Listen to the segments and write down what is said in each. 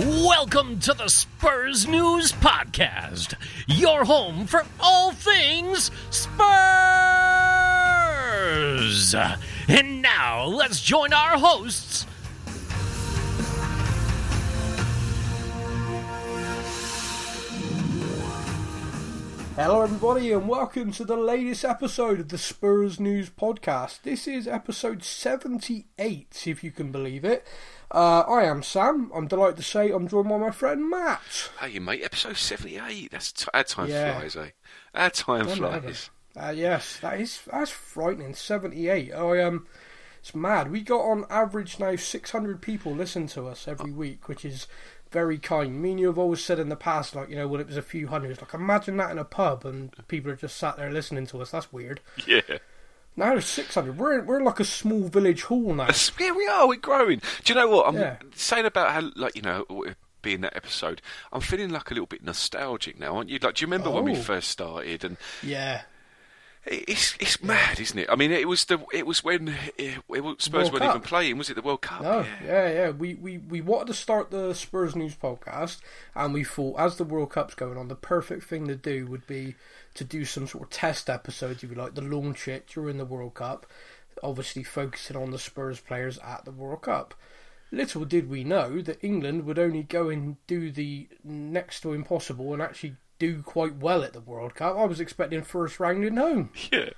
Welcome to the Spurs News Podcast, your home for all things Spurs. And now let's join our hosts. Hello, everybody, and welcome to the latest episode of the Spurs News Podcast. This is episode 78, if you can believe it. Uh, I am Sam. I'm delighted to say I'm joined by my friend Matt. Hey, mate, episode 78. That's t- our time Yeah. flies, eh? Our time Don't flies. Uh, yes, that is that's frightening. 78. I um, it's mad. We got on average now 600 people listen to us every week, which is very kind. Me and you have always said in the past, like you know, when it was a few hundreds, like imagine that in a pub and people are just sat there listening to us. That's weird. Yeah. Now there's 600. We're we're like a small village hall now. Yeah, we are. We're growing. Do you know what? I'm Yeah. saying about how, like, you know, being that episode. I'm feeling like a little bit nostalgic now, aren't you? Like, do you remember when we Oh. first started? And Yeah. it's it's mad, isn't it? I mean, it was the it was when eh, it, it, Spurs World weren't even playing. Was it the World Cup? No, yeah. yeah, yeah. We, we, we wanted to start the Spurs News podcast, and we thought, as the World Cup's going on, the perfect thing to do would be to do some sort of test episodes, if you like, to launch it during the World Cup, obviously focusing on the Spurs players at the World Cup. Little did we know that England would only go and do the next to impossible and actually do quite well at the World Cup. I was expecting first round in home. Yeah,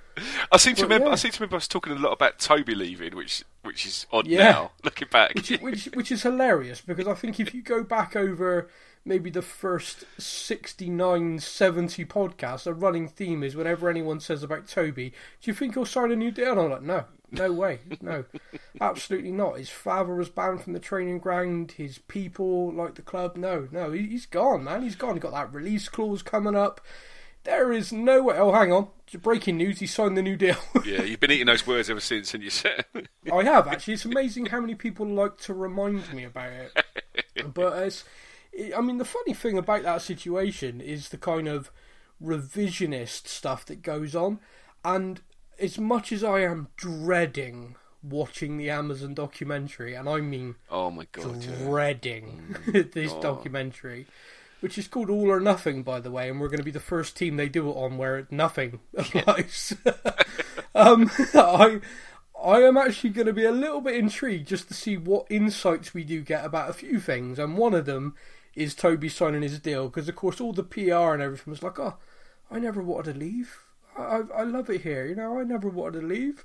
I seem to But, remember. yeah. I seem to remember us talking a lot about Toby leaving, which which is odd Yeah. now looking back. which, which which is hilarious because I think if you go back over maybe the first 69, 70 podcasts, a running theme is whenever anyone says about Toby, do you think he'll sign a new deal? And I'm like, no, no way, no, absolutely not. His father was banned from the training ground. His people, like the club, no, no, he- he's gone, man. He's gone. He got that release clause coming up. There is no way. Oh, hang on. Breaking news: He signed the new deal. yeah, you've been eating those words ever since, and you said. I have actually. It's amazing how many people like to remind me about it. But it's, it, I mean, the funny thing about that situation is the kind of revisionist stuff that goes on, and as much as I am dreading watching the Amazon documentary, and I mean oh my god! dreading Mm. this Oh. documentary. Which is called All or Nothing, by the way, and we're going to be the first team they do it on where nothing applies. um, I, I am actually going to be a little bit intrigued just to see what insights we do get about a few things, and one of them is Toby signing his deal because, of course, all the PR and everything was like, "Oh, I never wanted to leave. I, I, love it here. You know, I never wanted to leave."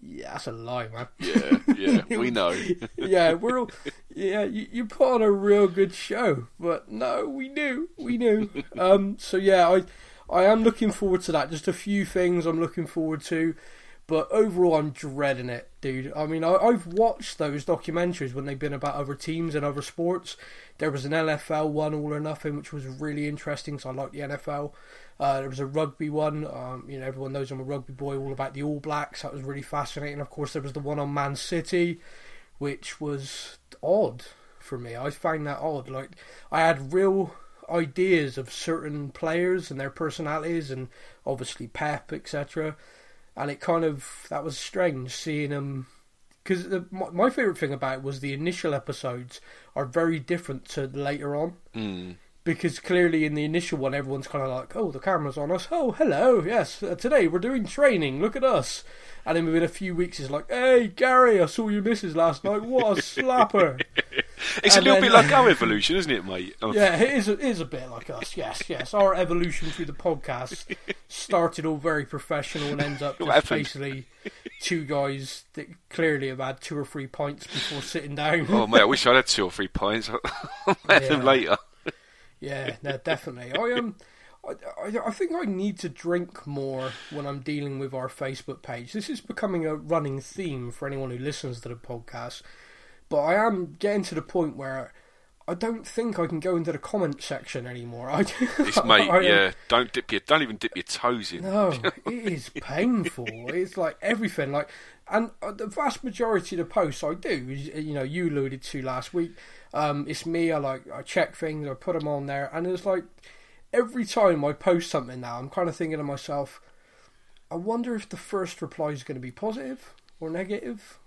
Yeah, that's a lie, man. Yeah, yeah, we know. yeah, we're all, yeah. You, you put on a real good show, but no, we knew, we knew. Um, so yeah, I, I am looking forward to that. Just a few things I'm looking forward to, but overall, I'm dreading it, dude. I mean, I, I've watched those documentaries when they've been about other teams and other sports. There was an NFL one, All or Nothing, which was really interesting. So I like the NFL. Uh, there was a rugby one. Um, you know, everyone knows I'm a rugby boy. All about the All Blacks. That was really fascinating. Of course, there was the one on Man City, which was odd for me. I found that odd. Like I had real ideas of certain players and their personalities, and obviously Pep, etc. And it kind of that was strange seeing them. Because my, my favorite thing about it was the initial episodes are very different to later on. Mm. because clearly in the initial one everyone's kind of like oh the camera's on us. Oh hello. Yes uh, today we're doing training. Look at us. And then within a few weeks it's like hey Gary I saw your missus last night. What a slapper It's a little then- bit like our evolution, isn't it, mate? Yeah it is, a, it is a bit like us yes yes our evolution through the podcast started all very professional and ends up just basically two guys that clearly have had two or three pints before sitting down Oh, mate, I wish I'd had two or three pints. I'll have them later. Yeah, no, definitely. I um, I, I, I think I need to drink more when I'm dealing with our Facebook page. This is becoming a running theme for anyone who listens to the podcast. But I am getting to the point where I don't think I can go into the comment section anymore. I, It's mate, I yeah. Don't dip your, don't even dip your toes in. no, it is painful. it's like everything. Like, and uh, the vast majority of the posts I do, uh, you know, you alluded to last week. Um, it's me. I like I check things. I put them on there, and it's like every time I post something now, I'm kind of thinking to myself, I wonder if the first reply is going to be positive or negative.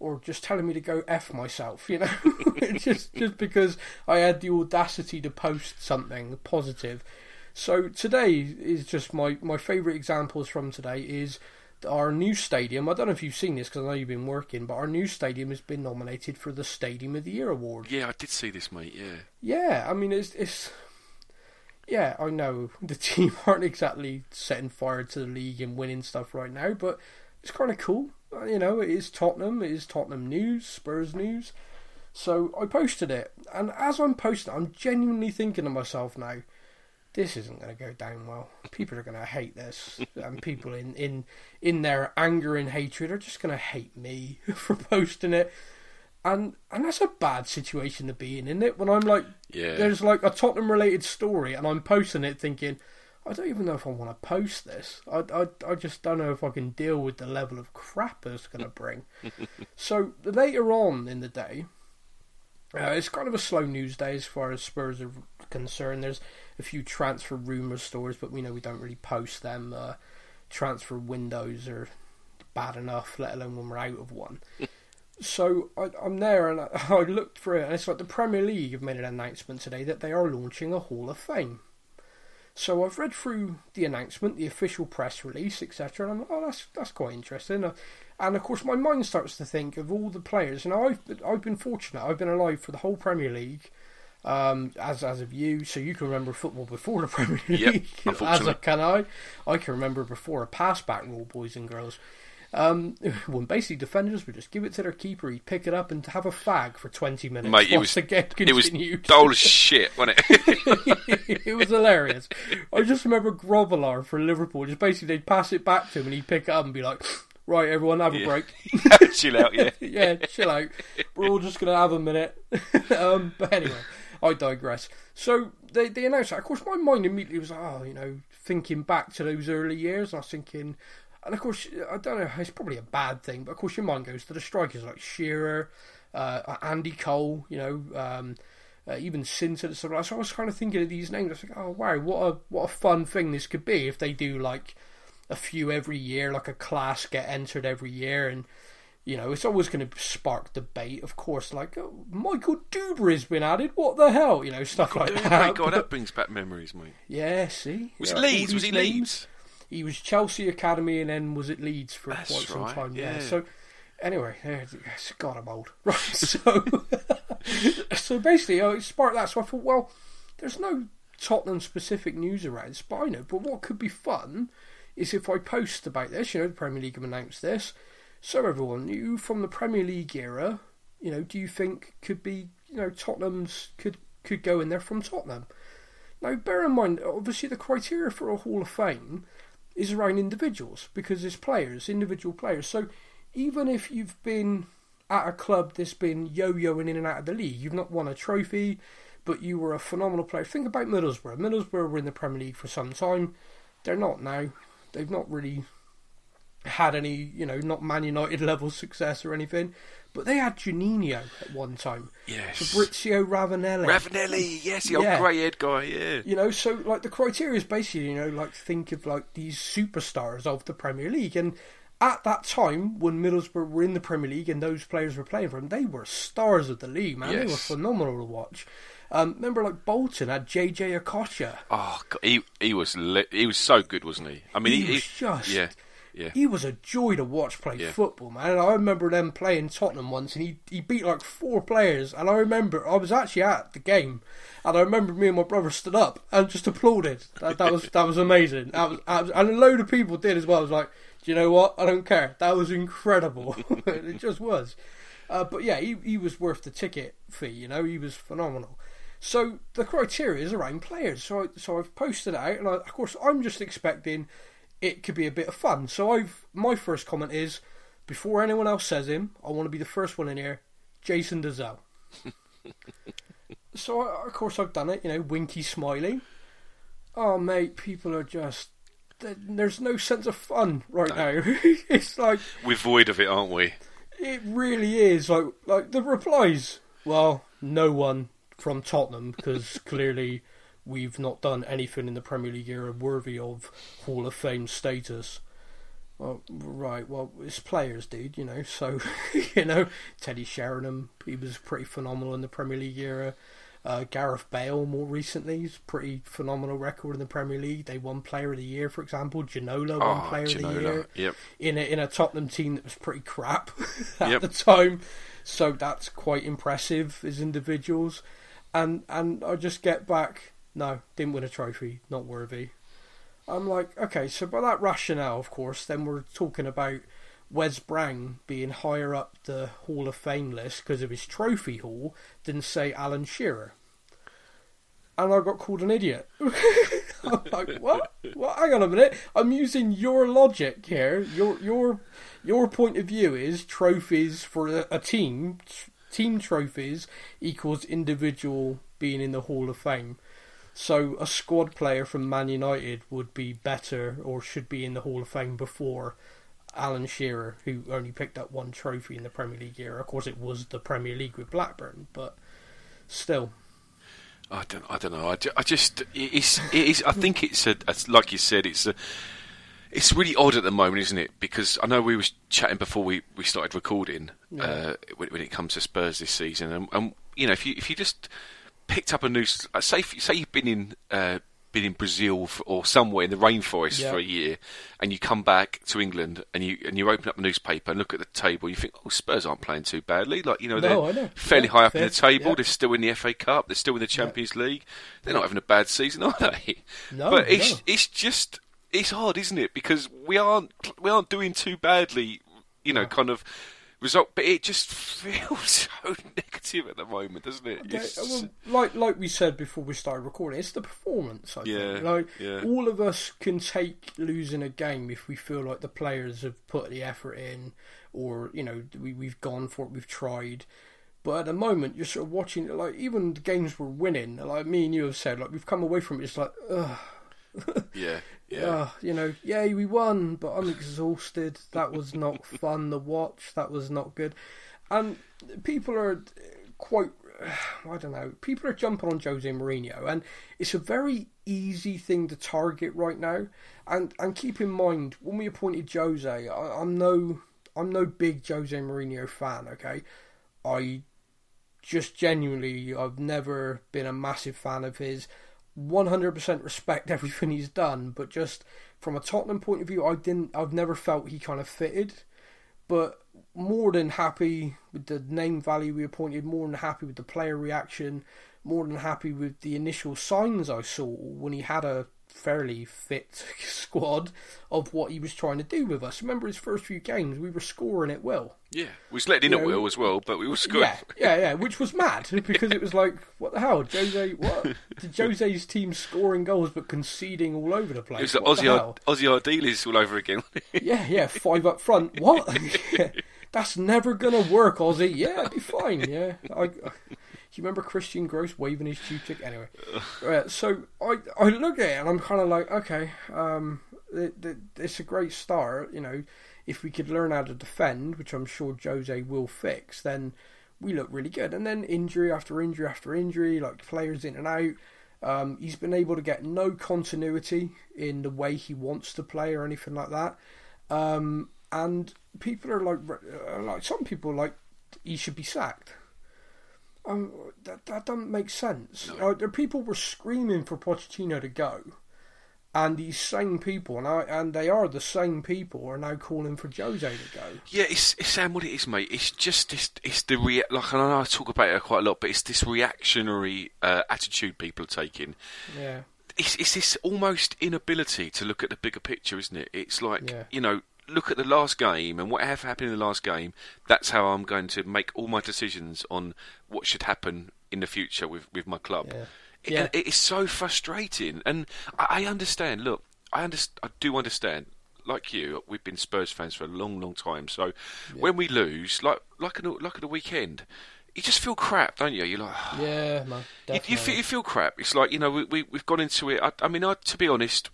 Or just telling me to go f myself. You know, just just because I had the audacity to post something positive. So today is just my my favourite examples from today is our new stadium. I don't know if you've seen this because I know you've been working, but our new stadium has been nominated for the Stadium of the Year award. Yeah, I did see this, mate. Yeah. Yeah, I mean it's it's. Yeah, I know the team aren't exactly setting fire to the league and winning stuff right now, but it's kind of cool. Uh, You know, it is Tottenham, it is Tottenham news, Spurs news. So I posted it, and as I'm posting, it, I'm genuinely thinking to myself now, this isn't going to go down well. People are going to hate this, and people in, in in their anger and hatred are just going to hate me for posting it. And and that's a bad situation to be in, isn't it? When I'm like, Yeah. there's like a Tottenham related story, and I'm posting it thinking, I don't even know if I want to post this. I, I, I just don't know if I can deal with the level of crap it's going to bring. so later on in the day, uh, it's kind of a slow news day as far as Spurs are concerned. There's a few transfer rumour stories, but we know we don't really post them. Uh, transfer windows are bad enough, let alone when we're out of one. so I, I'm there and I, I looked for it, and it's like the Premier League have made an announcement today that they are launching a Hall of Fame. So I've read through the announcement, the official press release, etc., and I'm like, oh, that's that's quite interesting. Uh, and of course, my mind starts to think of all the players. And I've I've been fortunate; I've been alive for the whole Premier League, um, as as of you. So you can remember football before the Premier Yep, League, as can I? I can remember before a pass back rule, boys and girls. Um, when basically defenders would just give it to their keeper, he'd pick it up and have a fag for twenty minutes. Mate, it was the game it was dull shit, wasn't it? it was hilarious. I just remember Grobbelaar for Liverpool. Just basically, they'd pass it back to him, and he'd pick it up and be like, "Right, everyone, have a Yeah. break. Chill out, yeah. yeah, chill out. We're all just gonna have a minute." um, but anyway, I digress. So they they announced that. Of course, my mind immediately was, oh, you know, thinking back to those early years. I was thinking. And of course, I don't know. It's probably a bad thing, but of course, your mind goes to the strikers like Shearer, uh, Andy Cole. You know, um, uh, even Sinter and stuff like that. So I was kind of thinking of these names. I was like, oh wow, what a what a fun thing this could be if they do like a few every year, like a class get entered every year, and you know it's always going to spark debate. Of course, like oh, Michael Duberry's been added. What the hell, you know, stuff like Oh, that. God, that brings back memories, mate. yeah, see, Was Yeah, it Leeds? Was he. Leeds? He was Chelsea Academy and then was at Leeds for That's quite some right, time. Yeah. yeah. So anyway, it's- God, I'm old. Right. So so basically, uh, I sparked that. So I thought, well, there's no Tottenham specific news around Spino, but what could be fun is if I post about this. You know, the Premier League have announced this, so everyone knew from the Premier League era. You know, do you think could be you know Tottenham's could could go in there from Tottenham? Now, bear in mind, obviously, the criteria for a Hall of Fame is around individuals because it's players, individual players. So even if you've been at a club that's been yo-yoing in and out of the league, you've not won a trophy, but you were a phenomenal player. Think about Middlesbrough. Middlesbrough were in the Premier League for some time. They're not now. They've not really had any, you know, not Man United level success or anything. But they had Juninho at one time. Yes. Fabrizio Ravanelli. Ravanelli, yes, the old Yeah. grey haired guy, yeah. You know, so like the criteria is basically, you know, like think of like these superstars of the Premier League. And at that time, when Middlesbrough were in the Premier League and those players were playing for them, they were stars of the league, man. They were phenomenal to watch. Um, remember, like Bolton had JJ Okocha. Oh, God, he he was le- he was so good, wasn't he? I mean, He he, was just- yeah, yeah. He was a joy to watch play Yeah. football, man. And I remember them playing Tottenham once, and he, he beat like four players. And I remember I was actually at the game, and I remember me and my brother stood up and just applauded. That, that was that was amazing. That was, that was- and a load of people did as well. I was like, do you know what? I don't care. That was incredible. it just was. Uh, but yeah, he he was worth the ticket fee. You know, he was phenomenal. So the criteria is around players. So I, so I've posted out, and I, of course I'm just expecting it could be a bit of fun. So I've my first comment is before anyone else says him, I want to be the first one in here. Jason Dozzell. so I, of course I've done it. You know, winky smiley. Oh mate, people are just. There's no sense of fun right now. it's like We're void of it, aren't we? it really is like like the replies. Well, no one from Tottenham because clearly we've not done anything in the Premier League era worthy of Hall of Fame status. Well, right. Well, it's players, dude. You know, so you know Teddy Sheringham. He was pretty phenomenal in the Premier League era. Uh, Gareth Bale, more recently, he's pretty phenomenal record in the Premier League. They won Player of the Year, for example. Ginola won Oh, Player of the Year yep. in a in a Tottenham team that was pretty crap at Yep. the time. So that's quite impressive as individuals. And and I just get back. No, didn't win a trophy. Not worthy. I'm like, okay, so by that rationale, of course, then we're talking about Wes Brown being higher up the Hall of Fame list because of his trophy haul than, say, Alan Shearer. And I got called an idiot. I'm like, what? What? Hang on a minute. I'm using your logic here. Your your your point of view is trophies for a, a team. Team trophies equals individual being in the Hall of Fame. So a squad player from Man United would be better or should be in the Hall of Fame before Alan Shearer, who only picked up one trophy in the Premier League era. Of course, it was the Premier League with Blackburn, but still, I don't. I don't know. I, I just. It's. It is. I think it's a. It's like you said. It's a. It's really odd at the moment, isn't it? Because I know we were chatting before we, we started recording uh, when, when it comes to Spurs this season, and, and you know if you if you just picked up a new uh, say say you've been in uh, been in Brazil for, or somewhere in the rainforest Yeah. for a year, and you come back to England and you and you open up a newspaper and look at the table, you think, oh, Spurs aren't playing too badly. Like you know No, they're know. fairly Yeah, high up in the table. yeah. They're still in the FA Cup. They're still in the Champions League. They're not having a bad season, are they? No, but it's no. it's just it's hard, isn't it? Because we aren't we aren't doing too badly, you know, kind of result. But it just feels so negative at the moment, doesn't it? Well, like like we said before we started recording, it's the performance. I Yeah, think. Like yeah. all of us can take losing a game if we feel like the players have put the effort in, or you know we we've gone for it, we've tried. But at the moment, you're sort of watching like even the games we're winning. Like me and you have said, like we've come away from it. It's like, ugh, yeah, yeah. ugh, you know, yay, we won, but I'm exhausted. That was not fun to watch. That was not good. And people are quite, I don't know, people are jumping on Jose Mourinho, and it's a very easy thing to target right now. And and keep in mind when we appointed Jose, I, I'm no, I'm no big Jose Mourinho fan. Okay, I just genuinely, I've never been a massive fan of his. 100% respect everything he's done, but just from a Tottenham point of view, I didn't. I've never felt he kind of fitted. But more than happy with the name value we appointed. More than happy with the player reaction. More than happy with the initial signs I saw when he had a fairly fit squad of what he was trying to do with us. Remember his first few games, we were scoring it well. yeah. We was letting in You at will as well, but we were good. Yeah, yeah, yeah, which was mad because it was like, what the hell, Jose? What did Jose's team scoring goals but conceding all over the place? It was the Ossie? Ossie Ardiles all over again. Yeah, yeah, five up front. What? That's never gonna work, Ossie. Yeah, it'd be fine. Yeah, I. Do you remember Christian Gross waving his cheap chick? Anyway, uh, so I I look at it and I'm kind of like, okay, um, it, it, it's a great start. You know, if we could learn how to defend, which I'm sure Jose will fix, then we look really good. And then injury after injury after injury, like players in and out. Um, he's been able to get no continuity in the way he wants to play or anything like that. Um, and people are like, uh, like some people like he should be sacked. Um, that that doesn't make sense. Uh, the people were screaming for Pochettino to go, and these same people, and I, and they are the same people, are now calling for Jose to go. Yeah, it's, it's Sam. What it is, mate. It's just this. It's the rea- like I know I talk about it quite a lot, but it's this reactionary uh, attitude people are taking. Yeah, It's it's this almost inability to look at the bigger picture, isn't it? It's like Yeah. you know, look at the last game and whatever happened in the last game. That's how I'm going to make all my decisions on what should happen in the future with with my club. Yeah. It- Yeah. it is so frustrating, and I, I understand. Look, I underst- I do understand. Like you, we've been Spurs fans for a long, long time. So when we lose, like like at, like at the weekend, you just feel crap, don't you? You're like, yeah, man. you, you, feel, you feel crap. It's like you know we, we we've gone into it. I, I mean, I, to be honest,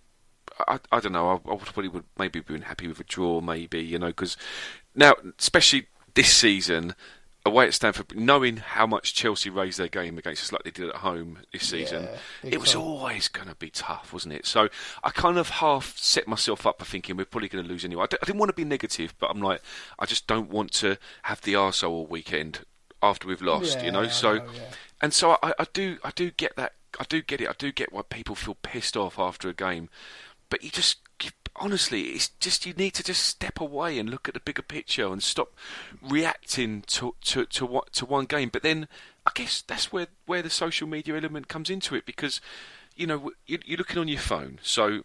I, I don't know. I, I would probably would maybe been happy with a draw, maybe you know, because now especially this season, away at Stamford, knowing how much Chelsea raised their game against us like they did at home this season, Yeah, it was always going to be tough, wasn't it? So I kind of half set myself up for thinking we're probably going to lose anyway. I, d- I didn't want to be negative, but I'm like, I just don't want to have the arsehole all weekend after we've lost, you know. So, know, yeah. and so I, I do, I do get that. I do get it. I do get why people feel pissed off after a game, but you just you, honestly, it's just you need to just step away and look at the bigger picture and stop reacting to to to what to one game. But then I guess that's where where the social media element comes into it because you know you, you're looking on your phone. So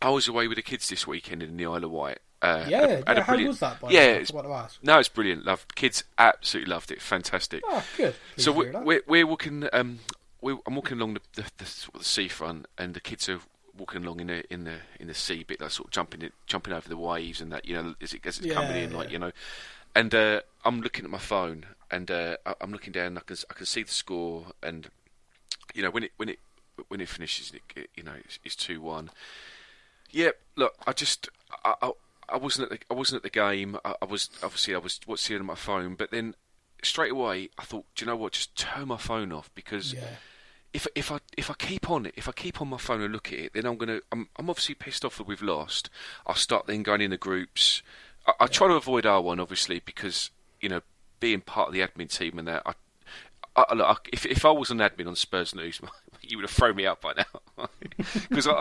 I was away with the kids this weekend in the Isle of Wight. Uh, Yeah, had a- yeah, how was that? By yeah, the way? I it's, forgot to ask. no, it's brilliant. Love kids absolutely loved it. Fantastic. Oh, good. Pleased So we're, we're we're walking. Um, we I'm walking along the the, the, the seafront, and the kids are walking along in the in the in the sea bit, like sort of jumping it, jumping over the waves and that. You know, as it as it's Yeah, coming in, yeah. like you know. And uh, I'm looking at my phone, and uh, I'm looking down. I can I can see the score, and you know when it when it when it finishes, it, you know it's, it's two one. Yeah, look, I just I, I, I wasn't at the I wasn't at the game. I, I was obviously I was watching it on my phone, but then straight away I thought, do you know what? Just turn my phone off because Yeah. If if I if I keep on it, if I keep on my phone and look at it, then I'm gonna I'm I'm obviously pissed off that we've lost. I'll start then going in the groups. I, I try to avoid our one obviously because you know being part of the admin team and that I. I, look, I- if if I was an admin on Spurs News, you would have thrown me out by now, because I,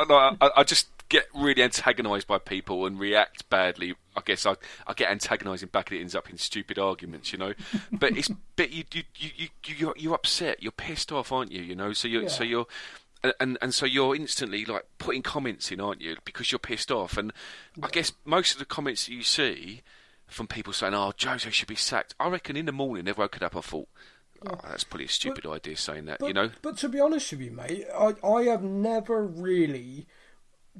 I, I just get really antagonised by people and react badly. I guess I, I get antagonising back, and it ends up in stupid arguments, you know. But it's but you you you you you're, you're upset, you're pissed off, aren't you? You know, so you are so you're. and- And and so you're instantly like putting comments in, aren't you? Because you're pissed off. And I guess most of the comments that you see from people saying, "Oh, Jose should be sacked," I reckon in the morning they've woken up and thought, oh, "That's probably a stupid idea saying that," But, you know. But to be honest with you, mate, I, I have never really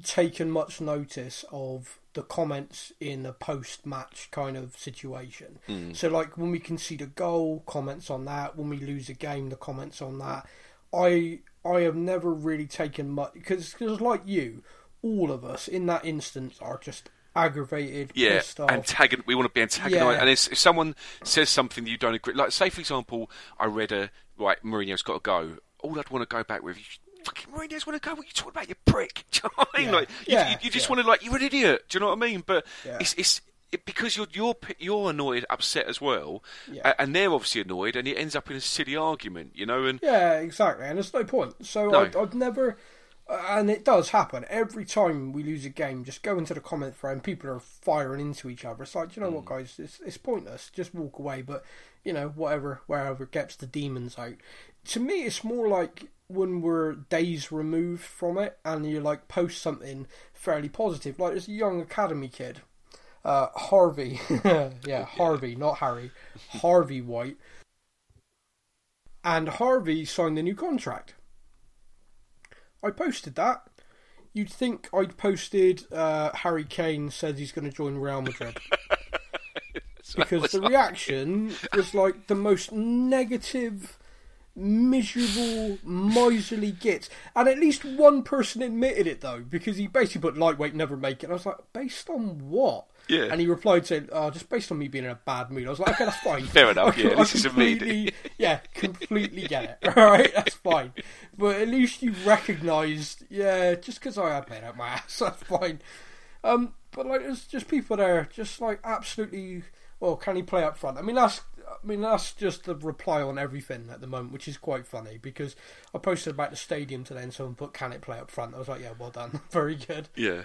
taken much notice of the comments in a post match kind of situation. Hmm. So, like, when we concede a goal, comments on that. When we lose a game, the comments on that. I I have never really taken much because like you, all of us in that instance are just aggravated, Yeah, pissed off. antagon- we want to be antagonised. Yeah. And if, if someone says something that you don't agree, like say for example, I read a right, Mourinho's got to go. All I'd want to go back with, fucking Mourinho's want to go. What are you talking about, you prick? Do you know what I mean? Yeah. Like you, Yeah, you, you just want to like you're an idiot. Do you know what I mean? But it's it's. It, because you're you're you're annoyed, upset as well, Yeah. and they're obviously annoyed, and it ends up in a silly argument, you know. And Yeah, exactly, and there's no point. So No. I'd, I'd never, and it does happen every time we lose a game. Just go into the comment thread, and people are firing into each other. It's like, you know what, Mm. guys, it's, it's pointless. Just walk away. But you know, whatever, wherever gets the demons out. To me, it's more like when we're days removed from it, and you like post something fairly positive. Like there's a young academy kid. Uh, Harvey, yeah, Harvey, not Harry, Harvey White, and Harvey signed a new contract. I posted that. You'd think I'd posted uh, Harry Kane says he's going to join Real Madrid because the reaction was like the most negative, miserable, miserly git. And at least one person admitted it though, because he basically put lightweight never make it. And I was like, based on what? Yeah. And he replied saying, "Oh, just based on me being in a bad mood." I was like, "Okay, that's fine." Fair enough, I, yeah, I this is a completely, yeah, completely get it. All right, that's fine. But at least you recognised, yeah, just because I had paid out my ass, that's fine. Um, but like, there's just people there, just like absolutely. Well, can he play up front? I mean, that's. I mean, that's just the reply on everything at the moment, which is quite funny because I posted about the stadium today and someone put, "Can it play up front?" I was like, "Yeah, well done, very good." yeah,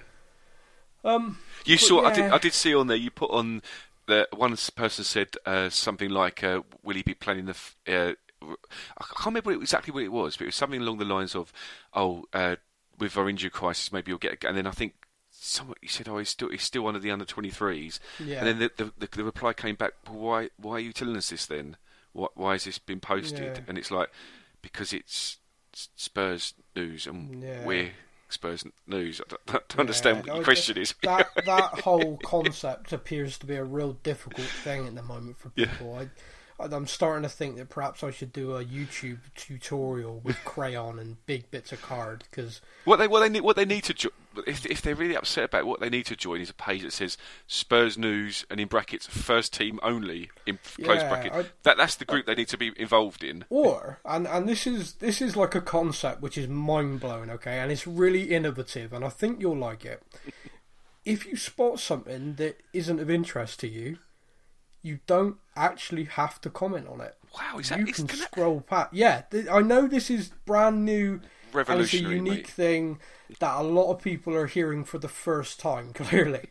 Um, You saw. I did. I did see on there. You put on the one person said uh, something like, uh, "Will he be playing the?" F- uh, I can't remember what it- exactly what it was, but it was something along the lines of, "Oh, uh, with our injury crisis, maybe you'll get." And then I think someone he said, "Oh, he's still he's still one of the under 23s." Yeah. And then the, the the the reply came back, well, "Why why are you telling us this then? Why why has this been posted?" Yeah. And it's like because it's Spurs news and Yeah. we're Spurs news. I don't, don't understand what Yeah, your I- question is. that that whole concept appears to be a real difficult thing at the moment for Yeah. people. I, I'm starting to think that perhaps I should do a YouTube tutorial with crayon and big bits of card because What they what they need what they need to jo- if if they're really upset about it, what they need to join is a page that says Spurs news and in brackets first team only in f- close Yeah, bracket. I- that that's the group they need to be involved in. Or and and this is this is like a concept which is mind blowing, okay, and it's really innovative, and I think you'll like it. if you spot something that isn't of interest to you, you don't actually have to comment on it. Wow, is that you can that- scroll past. Yeah, th- I know this is brand new. And it's a unique mate. thing that a lot of people are hearing for the first time, clearly.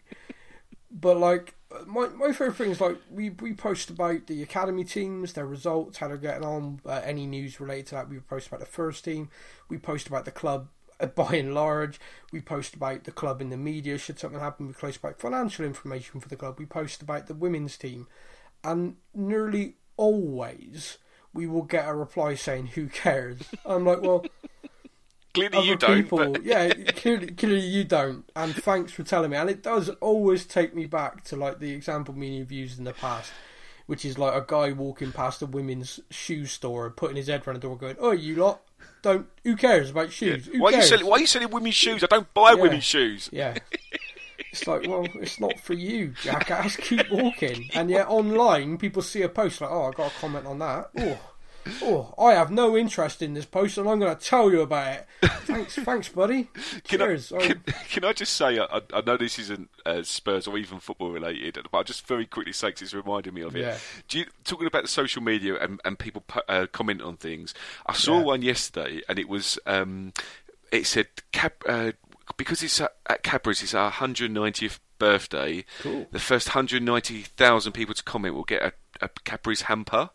but like my my favorite thing is like we we post about the academy teams, their results, how they're getting on, uh, any news related to that. We post about the first team. We post about the club by and large. We post about the club in the media. Should something happen, we post about financial information for the club. We post about the women's team, and nearly always we will get a reply saying, "Who cares?" I'm like, well. Clearly you don't. people, but yeah, clearly, clearly you don't. And thanks for telling me. And it does always take me back to like the example me have used in the past, which is like a guy walking past a women's shoe store and putting his head around the door, going, "Oh, you lot, don't. Who cares about shoes? Who why are you selling why are you selling women's shoes? I don't buy Yeah. women's shoes. Yeah. It's like, well, it's not for you, jackass. Keep walking. And yet online, people see a post like, oh, I got a comment on that. Oh, oh, I have no interest in this post, and I'm going to tell you about it. Thanks, thanks, buddy. Can I, Cheers. Oh, can, can I just say, I, I know this isn't uh, Spurs or even football related, but I'll just very quickly say 'cause it's reminding me of it. Yeah. Do you, talking about the social media and, and people uh, comment on things, I saw Yeah. one yesterday and it was, um, it said, uh, because it's at, at Cadbury's, it's our 190th birthday, Cool. the first 190,000 people to comment will get a, a Cadbury's hamper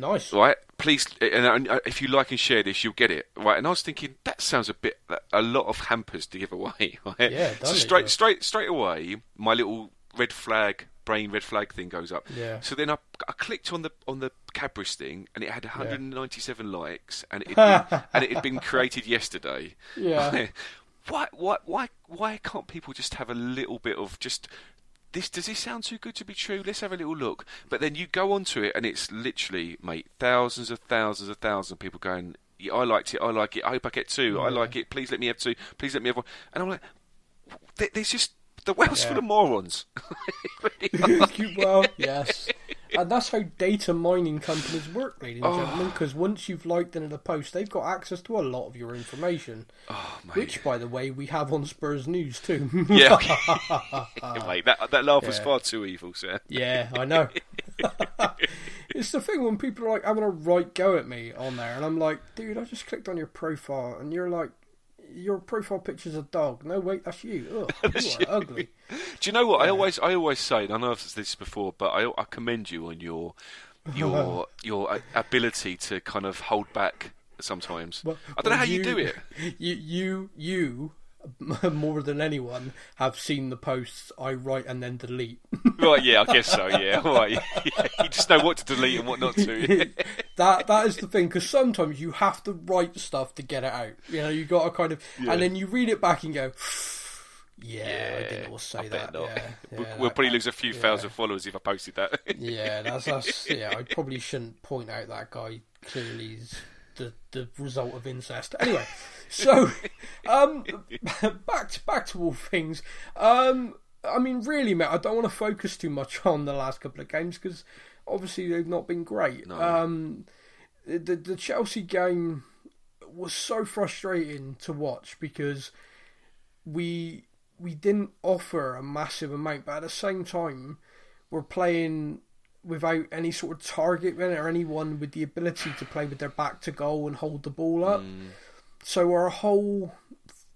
nice. right? Please, and uh, if you like and share this, you'll get it, right? And I was thinking that sounds a bit a lot of hampers to give away, right? Yeah, so it, straight, straight, straight away, my little red flag, brain red flag thing goes up. Yeah. So then I, I clicked on the on the Cadbury's thing, and it had 197 likes, and it and it had been created yesterday. Yeah. Why, why, why, why can't people just have a little bit of just this? Does this sound too good to be true? Let's have a little look. But then you go onto it, and it's literally, mate, thousands of thousands of thousands of people going. Yeah, I liked it. I like it. I hope I get two. I like it. Please let me have two. Please let me have one. And I'm like, there's just the world's Yeah. full of morons. Really are. well, yes. And that's how data mining companies work, ladies and oh. gentlemen, because once you've liked another post, they've got access to a lot of your information. oh. Which, by the way, we have on Spurs News too. Yeah, mate, that that laugh was far too evil, sir. yeah, I know. it's the thing when people are like having a right go at me on there, and I'm like, dude, I just clicked on your profile, and you're like, your profile picture's a dog. No, wait, that's you. Ugh, you are ugly. Do you know what I always I always say? And I know I've said this before, but I, I commend you on your your your ability to kind of hold back sometimes. Well- I don't know well, how you, do it. You, you, you, more than anyone, have seen the posts I write and then delete. right? Yeah, I guess so. Yeah, right. Yeah, you just know what to delete and what not to. that that is the thing because sometimes you have to write stuff to get it out. You know, you got to kind of, Yeah. and then you read it back and go, yeah, I didn't Yeah, say I that. Yeah, we'll, yeah, we'll probably lose a few yeah. thousand followers if I posted that. Yeah, that's, that's yeah. I probably shouldn't point out that guy. Clearly, is the the result of incest. Anyway, so um, back to back to all things. Um, I mean, really, mate, I don't want to focus too much on the last couple of games because obviously they've not been great. No. Um, the the Chelsea game was so frustrating to watch because we we didn't offer a massive amount, but at the same time, we're playing without any sort of target man or anyone with the ability to play with their back to goal and hold the ball up. So our whole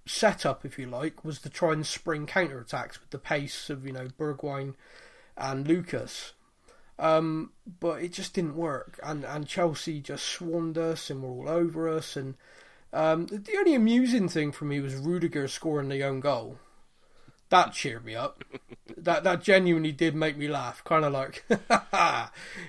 setup, if you like, was to try and spring counter attacks with the pace of you know Bergwijn and Lucas. Um, but it just didn't work, and and Chelsea just swarmed us and were all over us. And um, the, the only amusing thing for me was Rudiger scoring the own goal. That cheered me up. that that genuinely did make me laugh. Kind of like,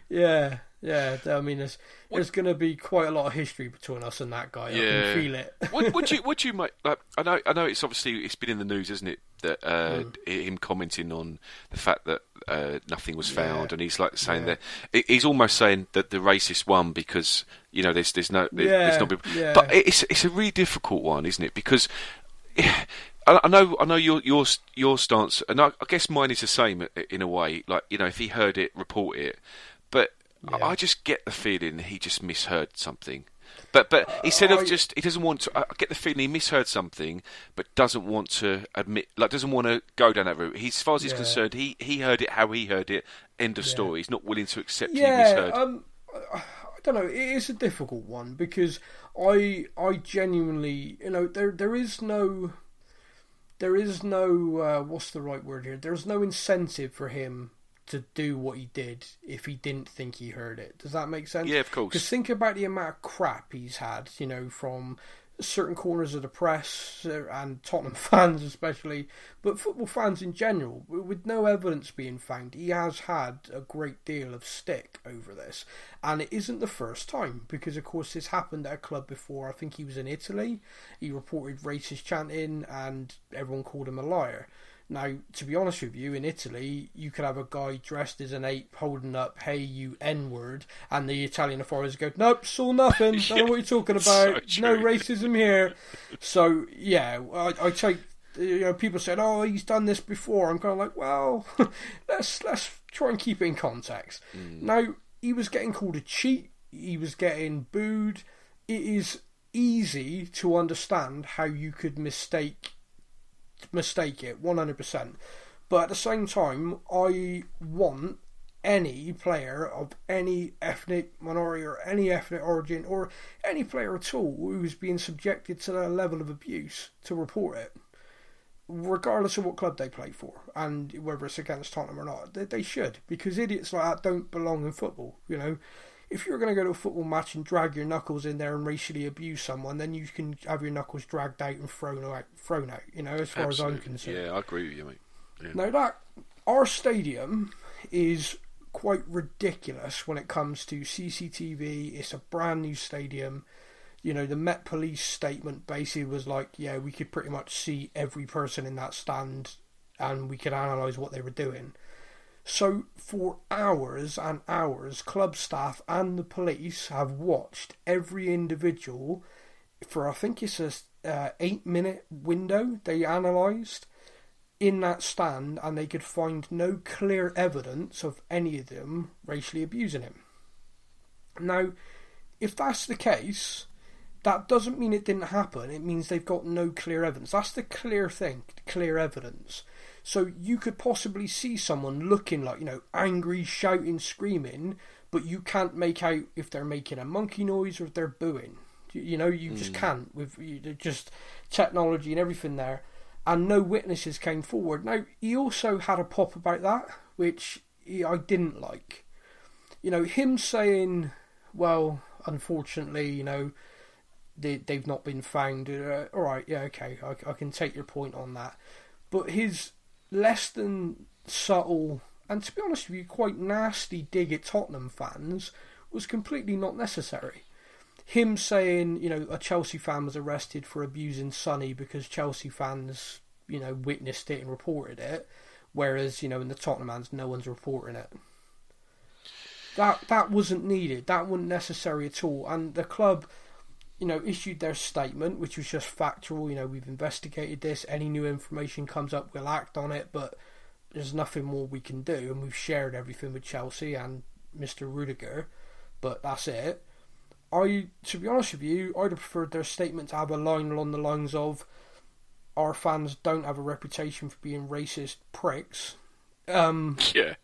yeah, Yeah, I mean, there's there's going to be quite a lot of history between us and that guy. I Yeah. can feel it. would, would you? Would you make? Like, I know. I know. It's obviously it's been in the news, isn't it? That uh, Mm. him commenting on the fact that uh, nothing was found, Yeah. and he's like saying Yeah. that he's almost saying that the racist won because you know there's there's no there- Yeah, there's not. yeah. But it's it's a really difficult one, isn't it? Because. I I know, I know your your your stance, and I, I guess mine is the same in a way. Like you know, if he heard it, report it. But I- Yeah. I just get the feeling he just misheard something. But but instead I- of just he doesn't want to. I I get the feeling he misheard something, but doesn't want to admit, like doesn't want to go down that route. He's, as far as he's Yeah. concerned, he he heard it how he heard it. End of story. He's not willing to accept he yeah, misheard. um, I I don't know. It is a difficult one because I I genuinely, you know, there there is no there is no uh, what's the right word here? There's no incentive for him to do what he did if he didn't think he heard it. Does that make sense? Yeah, of course. Because think about the amount of crap he's had, you know, from certain corners of the press uh, and Tottenham fans especially, but football fans in general, with no evidence being found, he has had a great deal of stick over this. And it isn't the first time, because of course this happened at a club before. I think he was in Italy. He reported racist chanting and everyone called him a liar. Now, to be honest with you, in Italy, you could have a guy dressed as an ape holding up, hey, you N word, and the Italian authorities go, nope, saw nothing, don't know what you're talking about, So no racism here. So, yeah, I, I take, you know, people said, oh, he's done this before. I'm kind of like, well, let's, let's try and keep it in context. Hmm. Now, he was getting called a cheat, he was getting booed. It is easy to understand how you could mistake mistake it 100%. But at the same time, I want any player of any ethnic minority or any ethnic origin or any player at all who's being subjected to that level of abuse to report it. Regardless of what club they play for and whether it's against Tottenham or not, they, they should because idiots like that don't belong in football. You know, if you're going to go to a football match and drag your knuckles in there and racially abuse someone, then you can have your knuckles dragged out and thrown out. Thrown out. You know, as far as I'm concerned. Yeah, I agree with you, mate. Yeah. Now that our stadium is quite ridiculous when it comes to CCTV. It's a brand new stadium. You know, the Met Police statement basically was like, yeah, we could pretty much see every person in that stand and we could analyse what they were doing. So for hours and hours, club staff and the police have watched every individual for I think it's a uh, eight minute window they analysed in that stand and they could find no clear evidence of any of them racially abusing him. Now, if that's the case, that doesn't mean it didn't happen. It means they've got no clear evidence. That's the clear thing, clear evidence. So you could possibly see someone looking like, you know, angry, shouting, screaming, but you can't make out if they're making a monkey noise or if they're booing. You, know, you just can't with just technology and everything there. And no witnesses came forward. Now, he also had a pop about that, which he, I didn't like. You know, him saying, well, unfortunately, you know, they, they've not been found. Uh, all right, yeah, okay, I, I can take your point on that. But his less than subtle and, to be honest with you, quite nasty dig at Tottenham fans was completely not necessary. Him saying, you know, a Chelsea fan was arrested for abusing Sonny because Chelsea fans, you know, witnessed it and reported it, whereas, you know, in the Tottenham fans, no one's reporting it. That that wasn't needed. That wasn't necessary at all. And the club, you know, issued their statement, which was just factual. You know, we've investigated this. Any new information comes up, we'll act on it. But there's nothing more we can do, and we've shared everything with Chelsea and Mr. Rudiger. But that's it. I, to be honest with you, I'd have preferred their statement to have a line along the lines of, "Our fans don't have a reputation for being racist pricks." Um, Yeah,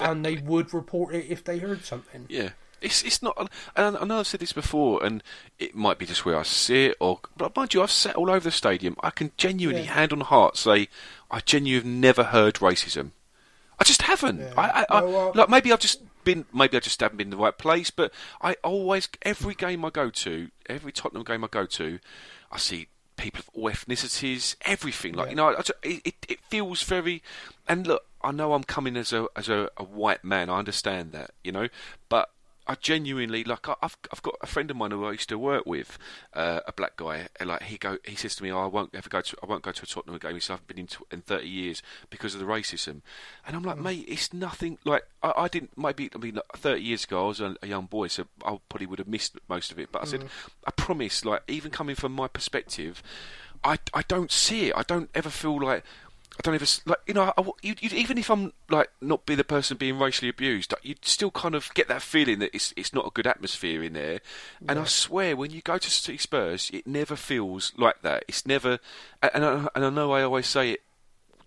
and they would report it if they heard something. Yeah, it's it's not. And I know I've said this before, and it might be just where I sit, or but mind you, I've sat all over the stadium. I can genuinely, Yeah. hand on heart, say I genuinely have never heard racism. I just haven't. Yeah. I, I, I No, like maybe I've just been, maybe I just haven't been in the right place. But I always, every game I go to, every Tottenham game I go to, I see people of all ethnicities, everything. Like Yeah. you know, I, it it feels very. And look, I know I'm coming as a as a, a white man. I understand that, you know, but I genuinely like. I, I've I've got a friend of mine who I used to work with, uh, a black guy. And like he go, he says to me, oh, "I won't ever go to, I won't go to a Tottenham game. He said, I've been in, tw- in thirty years because of the racism." And I'm like, mate, it's nothing. Like I, I didn't. Maybe I mean, like, thirty years ago, I was a, a young boy, so I probably would have missed most of it. But I said, I promise. Like even coming from my perspective, I I don't see it. I don't ever feel like. I don't ever s- like you know. I, you, you, even if I'm like not be the person being racially abused, you'd still kind of get that feeling that it's it's not a good atmosphere in there. And I swear, when you go to see Spurs, it never feels like that. It's never. And I, and I know I always say it.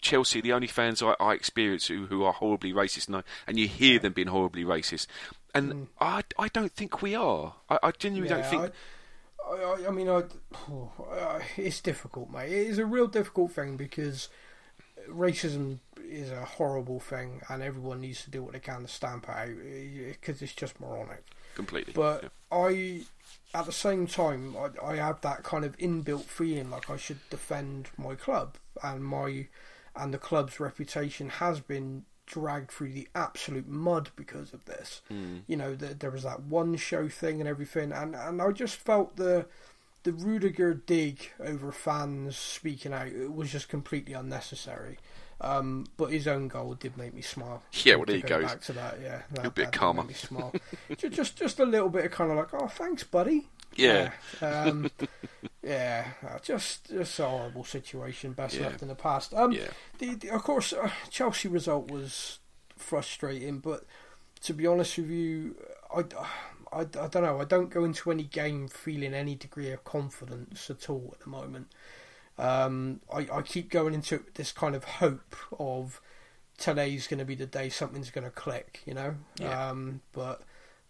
Chelsea, the only fans I, I experience who, who are horribly racist, and, I, and you hear them being horribly racist, and mm. I, I don't think we are. I, I genuinely don't think. I, I, I mean, I, it's difficult, mate. It is a real difficult thing because racism is a horrible thing, and everyone needs to do what they can to stamp it out eh, because it's just moronic. completely. But yeah. I, at the same time, I, I have that kind of inbuilt feeling like I should defend my club and my and the club's reputation has been dragged through the absolute mud because of this. Hmm. You know, the, there was that one show thing and everything, and and I just felt the the Rudiger dig over fans speaking out it was just completely unnecessary. Um, but his own goal did make me smile. Yeah, well, there you go. Back to that, yeah. That, Little bit that make me smile. just, just, just a little bit of kind of like, oh, thanks, buddy. Yeah. Yeah, um, yeah. uh, Just, just a horrible situation. Best Yeah. left in the past. Um, Yeah. the, the, of course, uh, Chelsea result was frustrating, but to be honest with you, I, I, I don't know. I don't go into any game feeling any degree of confidence at all at the moment. Um, I, I keep going into this kind of hope of today's going to be the day something's going to click, you know. Yeah. Um, but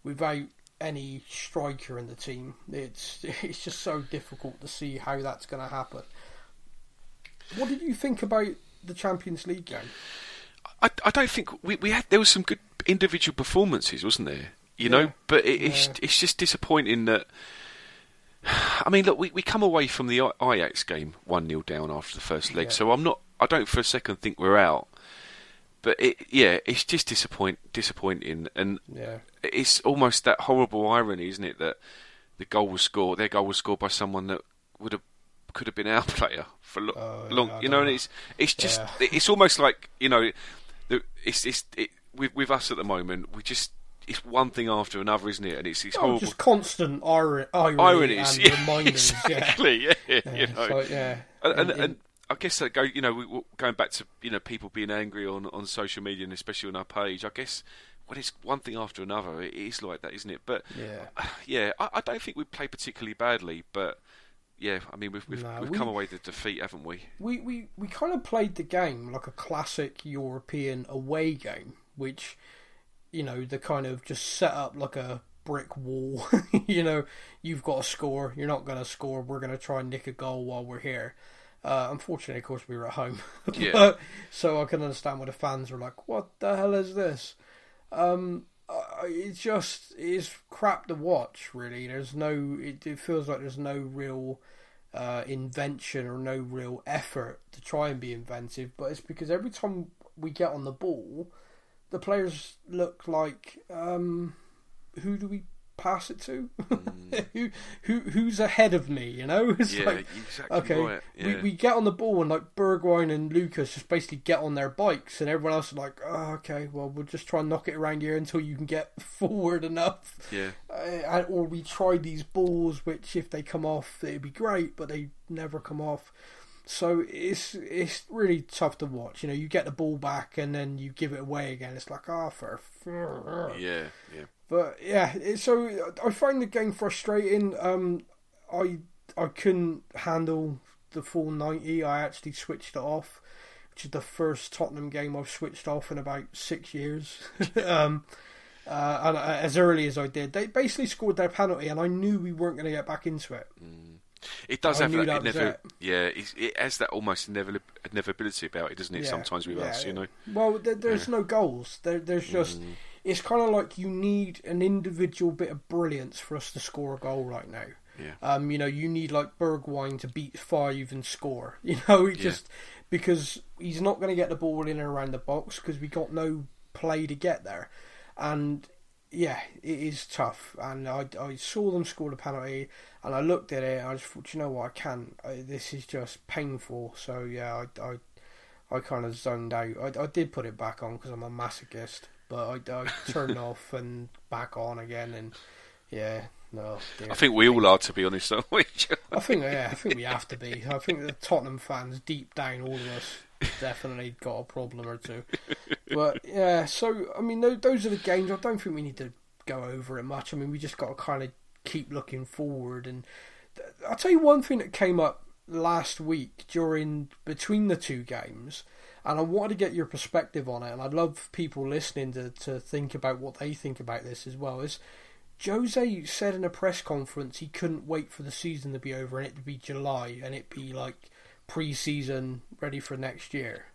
without any striker in the team, it's it's just so difficult to see how that's going to happen. What did you think about the Champions League game? I, I don't think we, we had there was some good individual performances, wasn't there? You know, Yeah. but it, it's Yeah. it's just disappointing that. I mean, look, we, we come away from the I- Ajax game one 0 down after the first leg, Yeah. so I'm not. I don't for a second think we're out, but it, yeah, it's just disappoint disappointing, and Yeah. it's almost that horrible irony, isn't it, that the goal was scored, their goal was scored by someone that would have could have been our player for lo- Oh, long, I you know, don't and it's it's just Yeah. it's almost like you know, the, it's it's it, with with us at the moment, we just it's one thing after another, isn't it? And it's these Oh, horrible just constant ir- irony ironies, and yeah, reminders. exactly, yeah, Yeah. you yeah. know, So, yeah. and, and, in- and I guess that go, you know, going back to you know people being angry on, on social media and especially on our page. I guess when it's one thing after another, it is like that, isn't it? But Yeah. yeah, I, I don't think we played particularly badly, but yeah, I mean we've we've, No, we've we- come away with the defeat, haven't we? we, we, we kind of played the game like a classic European away game, which, you know, the kind of just set up like a brick wall. you know, you've got to score, you're not going to score, we're going to try and nick a goal while we're here. Uh, unfortunately, of course, we were at home. Yeah. But- so I can understand why the fans were like, what the hell is this? Um, I- it's just it's crap to watch. Really, there's no. It, it feels like there's no real uh, invention or no real effort to try and be inventive. But it's because every time we get on the ball, the players look like um, who do we pass it to? who who who's ahead of me? You know, it's yeah, like exactly okay, right. Yeah. we, we get on the ball and like Bergwijn and Lucas just basically get on their bikes, and everyone else is like, oh, okay, well we'll just try and knock it around here until you can get forward enough. yeah. Uh, or we try these balls, which if they come off, it'd be great, but they never come off. So it's it's really tough to watch. You know, you get the ball back and then you give it away again. It's like, ah, for. Yeah, yeah. But yeah, it, so I find the game frustrating. Um, I I couldn't handle the full ninety. I actually switched it off, which is the first Tottenham game I've switched off in about six years. um, uh, and uh, as early as I did, they basically scored their penalty, and I knew we weren't going to get back into it. It does I have that, that it. yeah, it has that almost inevi- inevitability about it, doesn't it? Yeah, Sometimes with yeah, us, you know. Well, there, there's no goals. There, there's just Mm. it's kind of like you need an individual bit of brilliance for us to score a goal right now. Yeah. Um, you know, you need like Bergwijn to beat five and score. You know, Yeah. just because he's not going to get the ball in and around the box because we got no play to get there, and yeah, it is tough. And I, I saw them score the penalty, and I looked at it, and I just thought, you know what, I can't. I, this is just painful. So yeah, I, I, I kind of zoned out. I, I did put it back on because I'm a masochist, but I, I turned off and back on again, and yeah, no. Dear. I think we all are, to be honest, aren't we? I think yeah, I think we have to be. I think the Tottenham fans, deep down, all of us, definitely got a problem or two. But yeah, so I mean, those are the games. I don't think we need to go over it much. I mean, we just got to kind of keep looking forward. And I'll tell you one thing that came up last week during between the two games, and I wanted to get your perspective on it. And I'd love people listening to to think about what they think about this as well. Is Jose said in a press conference he couldn't wait for the season to be over and it to be July and it be like pre-season ready for next year.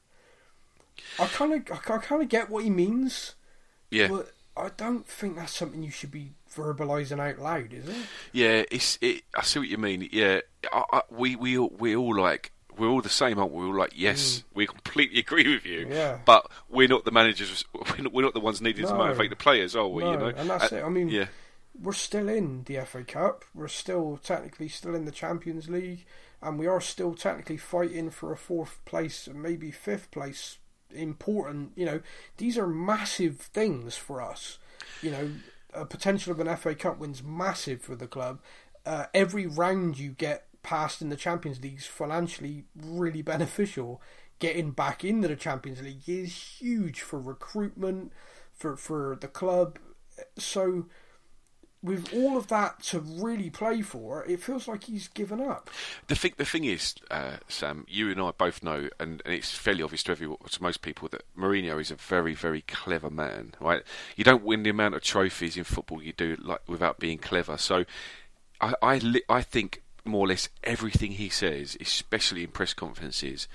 I kind of, I kind of get what he means. Yeah. But I don't think that's something you should be verbalising out loud, is it? Yeah, it's. It, I see what you mean. Yeah, I, I, we we all, we all like we're all the same, aren't we? We're all like, yes, mm. we completely agree with you. Yeah. But we're not the managers. We're not, we're not the ones needed no. to motivate the players, are we? No. You know, and that's it. I mean, yeah. we're still in the FA Cup. We're still technically still in the Champions League, and we are still technically fighting for a fourth place and maybe fifth place. Important, you know, these are massive things for us you know, a potential of an FA Cup win's massive for the club. Uh, every round you get past in the Champions League is financially really beneficial. Getting back into the Champions League is huge for recruitment, for for the club. So with all of that to really play for, it feels like he's given up. The thing, the thing is, uh, Sam, you and I both know, and, and it's fairly obvious to everyone, to most people, that Mourinho is a very, very clever man. Right? You don't win the amount of trophies in football you do like without being clever. So, I, I, I think more or less everything he says, especially in press conferences,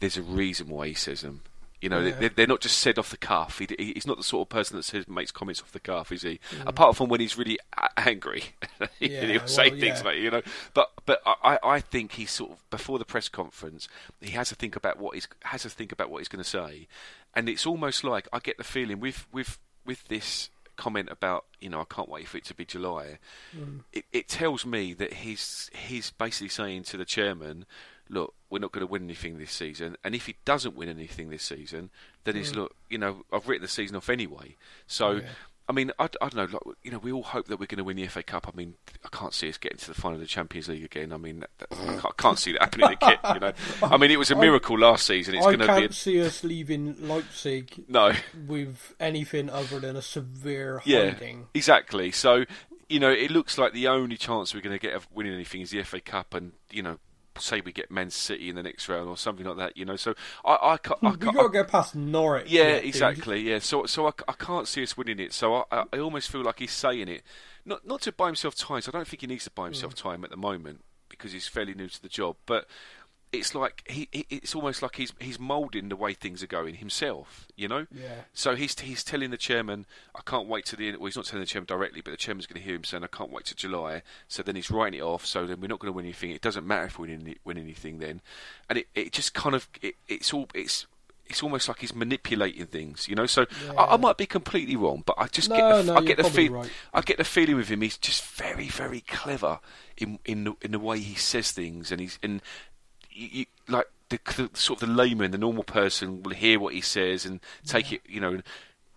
there's a reason why he says them. You know, yeah. they're, not just said off the cuff. He, he's not the sort of person that says makes comments off the cuff, is he? Mm. Apart from when he's really angry, yeah, he'll say well, things yeah. like you know. But but I, I think he's sort of before the press conference, he has to think about what he's has to think about what he's going to say, and it's almost like I get the feeling with with with this comment about you know I can't wait for it to be July. Mm. It, it tells me that he's he's basically saying to the chairman look, we're not going to win anything this season. And if he doesn't win anything this season, then it's mm. look, you know, I've written the season off anyway. So. Yeah. I mean, I, I don't know. Like, you know, we all hope that we're going to win the FA Cup. I mean, I can't see us getting to the final of the Champions League again. I mean, that, that, I, can't, see that happening again. You know, I mean, it was a miracle I, last season. It's I going to can't be. see us leaving Leipzig. No. with anything other than a severe yeah, hiding. Exactly. So, you know, it looks like the only chance we're going to get of winning anything is the FA Cup, and you know, say we get Man City in the next round or something like that, you know. So I, I, can't, I can't. got to go past Norwich. Yeah, exactly. Yeah, so so I, I can't see us winning it. So I, I almost feel like he's saying it, not not to buy himself time. So I don't think he needs to buy himself mm. time at the moment because he's fairly new to the job. But it's like he, it's almost like he's he's moulding the way things are going himself, you know. Yeah. So he's he's telling the chairman, I can't wait to the end. Well, he's not telling the chairman directly, but the chairman's going to hear him saying, I can't wait to July. So then he's writing it off. So then we're not going to win anything. It doesn't matter if we win, win anything then, and it, it just kind of it, it's all it's it's almost like he's manipulating things, you know. So yeah. I, I, might be completely wrong, but I just no, get the, no, I get the feel right. I get the feeling with him. He's just very very clever in in the, in the way he says things, and he's and you, you, like the, the, sort of the layman, the normal person will hear what he says and take yeah. it, you know,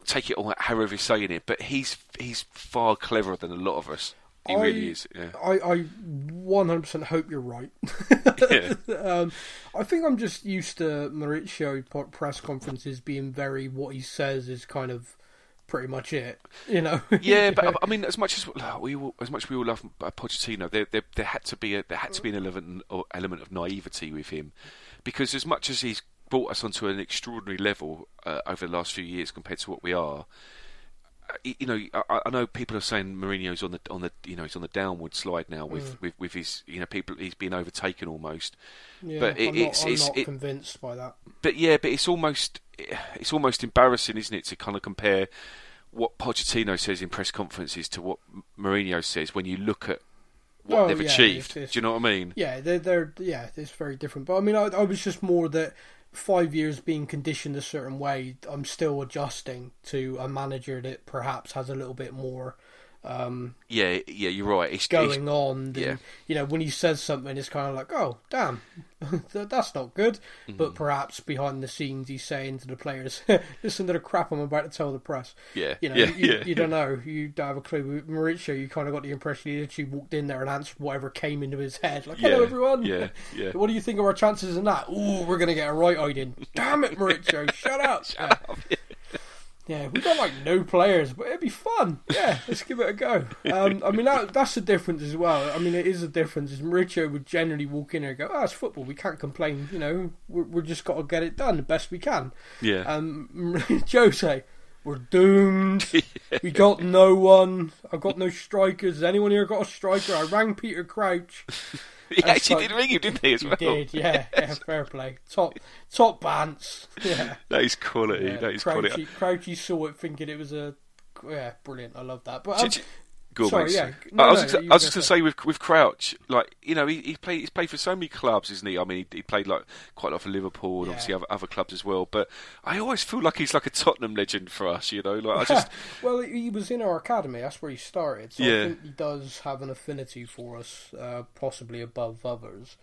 take it all however he's saying it. But he's he's far cleverer than a lot of us. He I, really is. Yeah. I, I 100% hope you're right. yeah. um, I think I'm just used to Mauricio press conferences being very what he says is kind of pretty much it. You know. yeah, but I mean, as much as we all, as much as we all love Pochettino, there, there, there had to be a, there had to be an element element of naivety with him, because as much as he's brought us onto an extraordinary level uh, over the last few years compared to what we are. Uh, you know, I, I, know people are saying Mourinho's on the on the you know he's on the downward slide now with, mm. with, with his you know people he's been overtaken almost. Yeah, but it, I'm not, it's, I'm it's not it, convinced by that. But yeah, but it's almost it's almost embarrassing, isn't it, to kind of compare what Pochettino says in press conferences to what Mourinho says when you look at what oh, they've yeah, achieved. It's, it's, Do you know what I mean? Yeah, they're, they're yeah, it's very different. But I mean, I, I was just more that five years being conditioned a certain way, I'm still adjusting to a manager that perhaps has a little bit more um, yeah, yeah, you're right. It's going it's, on. Yeah. You know, when he says something, it's kind of like, oh, damn, that's not good. Mm-hmm. But perhaps behind the scenes, he's saying to the players, listen to the crap I'm about to tell the press. Yeah, You know, yeah, you, yeah. you don't know. You don't have a clue. With Mauricio, you kind of got the impression he literally walked in there and answered whatever came into his head. Like, hello, everyone. yeah, yeah. What do you think of our chances in that? Ooh, we're going to get a right eye in. Damn it, Mauricio, shut up. Yeah. Yeah, we got like no players, but it'd be fun. Yeah, let's give it a go. Um, I mean, that, that's the difference as well. I mean, it is a difference. Is Mauricio would generally walk in there and go, "Oh, it's football. We can't complain. You know, we're, we're just got to get it done the best we can." Yeah. Um, Jose, we're doomed. We got no one. I've got no strikers. Has anyone here got a striker? I rang Peter Crouch. he actually like- did ring him, didn't he? As He well. did, yeah, yeah, fair play. Top, top bants. Yeah. That is quality. Yeah, that is Crouchy, quality. Crouchy saw it thinking it was a yeah, brilliant. I love that. But um, you- Go sorry, yeah. No, I was, no, just, I was just gonna say with with Crouch, like you know, he, he played he's played for so many clubs, isn't he? I mean, he, he played like quite a lot for Liverpool and Yeah. obviously other, other clubs as well. But I always feel like he's like a Tottenham legend for us, you know. Like I just well, he was in our academy. That's where he started. So I Yeah. think he does have an affinity for us, uh, possibly above others.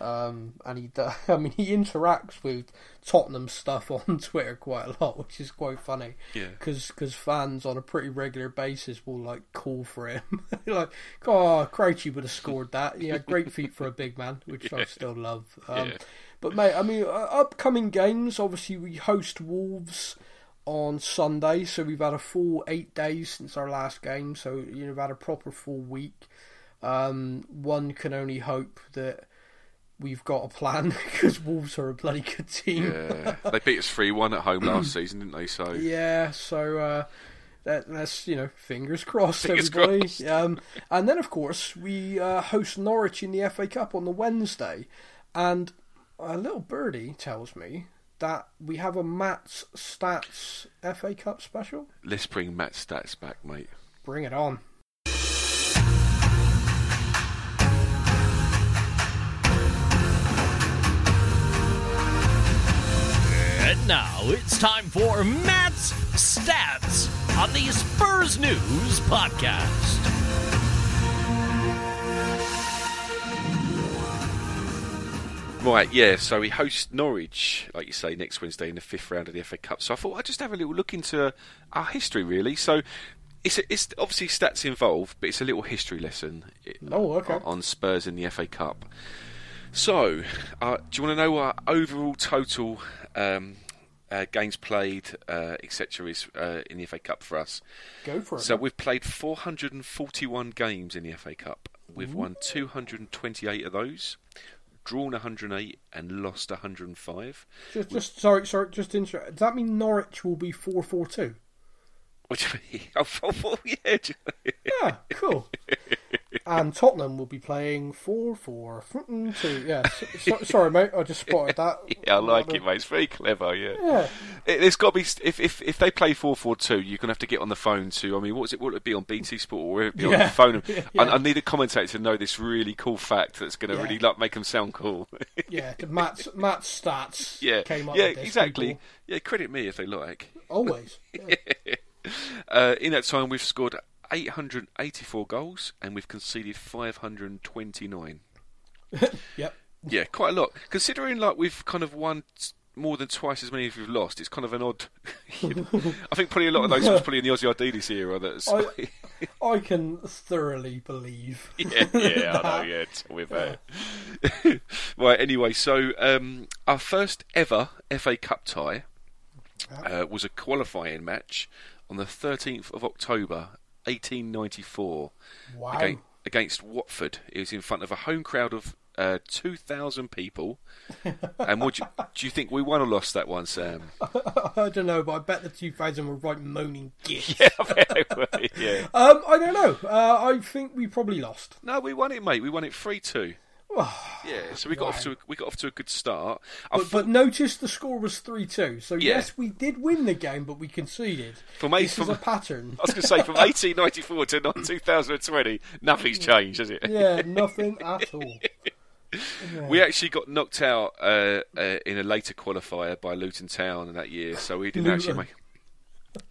Um, and he, do- I mean, he interacts with Tottenham stuff on Twitter quite a lot, which is quite funny. Yeah. Because fans on a pretty regular basis will like call for him, like, "Oh, Crouchy would have scored that." Yeah, great feat for a big man, which I still love. Um, Yeah. But mate, I mean, uh, upcoming games. Obviously, we host Wolves on Sunday, so we've had a full eight days since our last game. So you know, we've had a proper full week. Um, one can only hope that we've got a plan because Wolves are a bloody good team. yeah, they beat us three one at home last season, didn't they? So Yeah, so uh, that, that's you know fingers crossed, Fingers everybody. crossed. Um, and then of course we uh, host Norwich in the FA Cup on the Wednesday, and a little birdie tells me that we have a Matt's Stats FA Cup special. let's bring Matt Stats back, mate. Bring it on. And now it's time for Matt's Stats on the Spurs News Podcast. Right, yeah. So we host Norwich, like you say, next Wednesday in the fifth round of the FA Cup. So I thought I'd just have a little look into our history, really. So it's it's obviously stats involved, but it's a little history lesson. Oh, okay. On Spurs in the FA Cup. So, uh, do you want to know our overall total um, uh, games played, uh, etc., is uh, in the FA Cup for us? Go for it. So we've played 441 games in the FA Cup. We've won 228 of those, drawn 108, and lost 105. just, just sorry, sorry, just inter- Does that mean Norwich will be four four two? Which oh, oh, oh, yeah, do you- Yeah, cool. and Tottenham will be playing 4 4 2. Yeah, so, so, sorry, mate, I just spotted that. yeah, I like it, mate. It's very clever. Yeah, Yeah. It, there's got to be if if if they play 4-4-2, you're gonna have to get on the phone to. I mean, what's it? Will it be on BT Sport or will it be on the phone? Yeah. I, I need a commentator to know this really cool fact that's gonna Yeah. really like make them sound cool. Yeah, Matt's, Matt's stats yeah, came up yeah, exactly. people. Yeah, credit me if they like. Always. Yeah. Uh, in that time, we've scored 884 goals and we've conceded 529. yep. Yeah, quite a lot. Considering like we've kind of won more than twice as many as we've lost, it's kind of an odd. I think probably a lot of those was probably in the Ossie Ardiles era. That's I, I can thoroughly believe. yeah, yeah, I know. Yeah, tell me about right. Anyway, so um, our first ever FA Cup tie uh, was a qualifying match on the 13th of October, 1894. Wow. against, against Watford. It was in front of a home crowd of uh, 2,000 people. and would you, do you think we won or lost that one, Sam? I don't know, but I bet the 2000 were right moaning git. yeah, I were, yeah. Um, I don't know. Uh, I think we probably lost. No, we won it, mate. We won it 3 2. Yeah, so we got off to a, we got off to a good start. But, thought- but notice the score was 3 2. So, Yeah. yes, we did win the game, but we conceded. From eight- this is a pattern. I was going to say from 1894 to not 2020, nothing's changed, has it? Yeah, nothing at all. We actually got knocked out uh, uh, in a later qualifier by Luton Town that year, so we didn't actually make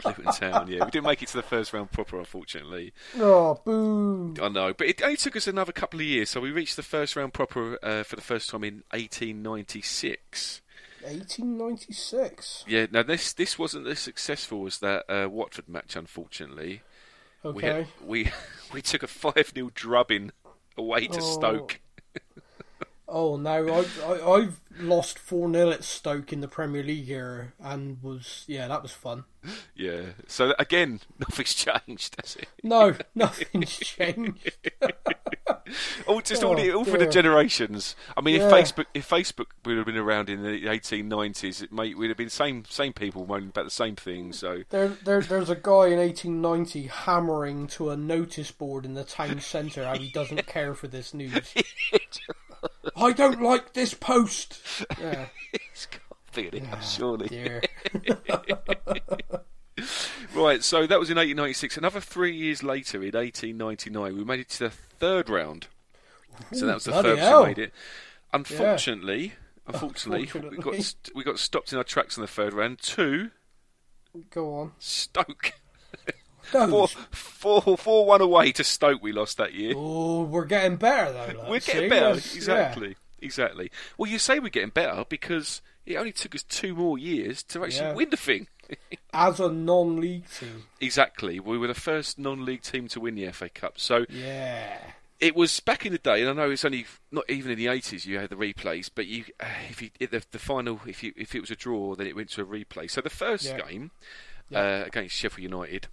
Luton Town. Yeah, we didn't make it to the first round proper, unfortunately. Oh, boo! I know, but it only took us another couple of years, so we reached the first round proper uh, for the first time in 1896. 1896. Yeah, now this this wasn't as successful as that uh, Watford match, unfortunately. We, Okay. had, we we took a five 0 drubbing away to Oh. Stoke. Oh no, I've I, I've lost four 0 at Stoke in the Premier League era, and was yeah, that was fun. Yeah, so again, nothing's changed, has it? No, nothing's changed. All just all, the, Oh, all for the generations. I mean, Yeah. if Facebook if Facebook would have been around in the 1890s, it may would have been same same people moaning about the same thing. So There, there, there's a guy in 1890 hammering to a notice board in the town centre how he doesn't care for this news. I don't like this post. Yeah, it's got to be it, surely. dear. Right, so that was in 1896. Another three years later, in 1899, we made it to the third round. So that was the third furthest hell. we made it. Unfortunately, unfortunately, we got st- we got stopped in our tracks in the third round. Two Go on. Stoke, four, Those. four, four, one away to Stoke. We lost that year. Oh, we're getting better though. Like, We're see? getting better, That's- exactly, exactly. Well, you say we're getting better because it only took us two more years to actually Yeah. win the thing. As a non-league team. Exactly, we were the first non-league team to win the FA Cup. So Yeah. it was back in the day, and I know it's only not even in the eighties. You had the replays, but you, uh, if you the, the final, if you if it was a draw, then it went to a replay. So the first Yeah. game Yeah. uh, against Sheffield United,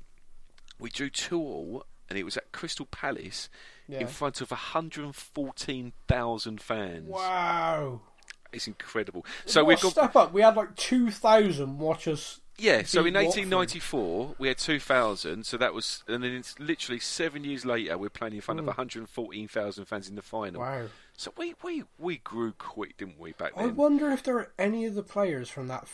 we drew two all, and it was at Crystal Palace Yeah. in front of one hundred fourteen thousand fans. Wow. It's incredible. So we've got step up. We had like two thousand watch us. yeah. So in beat Watford. 1894 we had 2,000. So that was, and then it's literally seven years later we're playing in front of 114,000 fans in the final. Hmm. Wow. So we, we, we grew quick, didn't we, back then. I wonder if there are any of the players from that,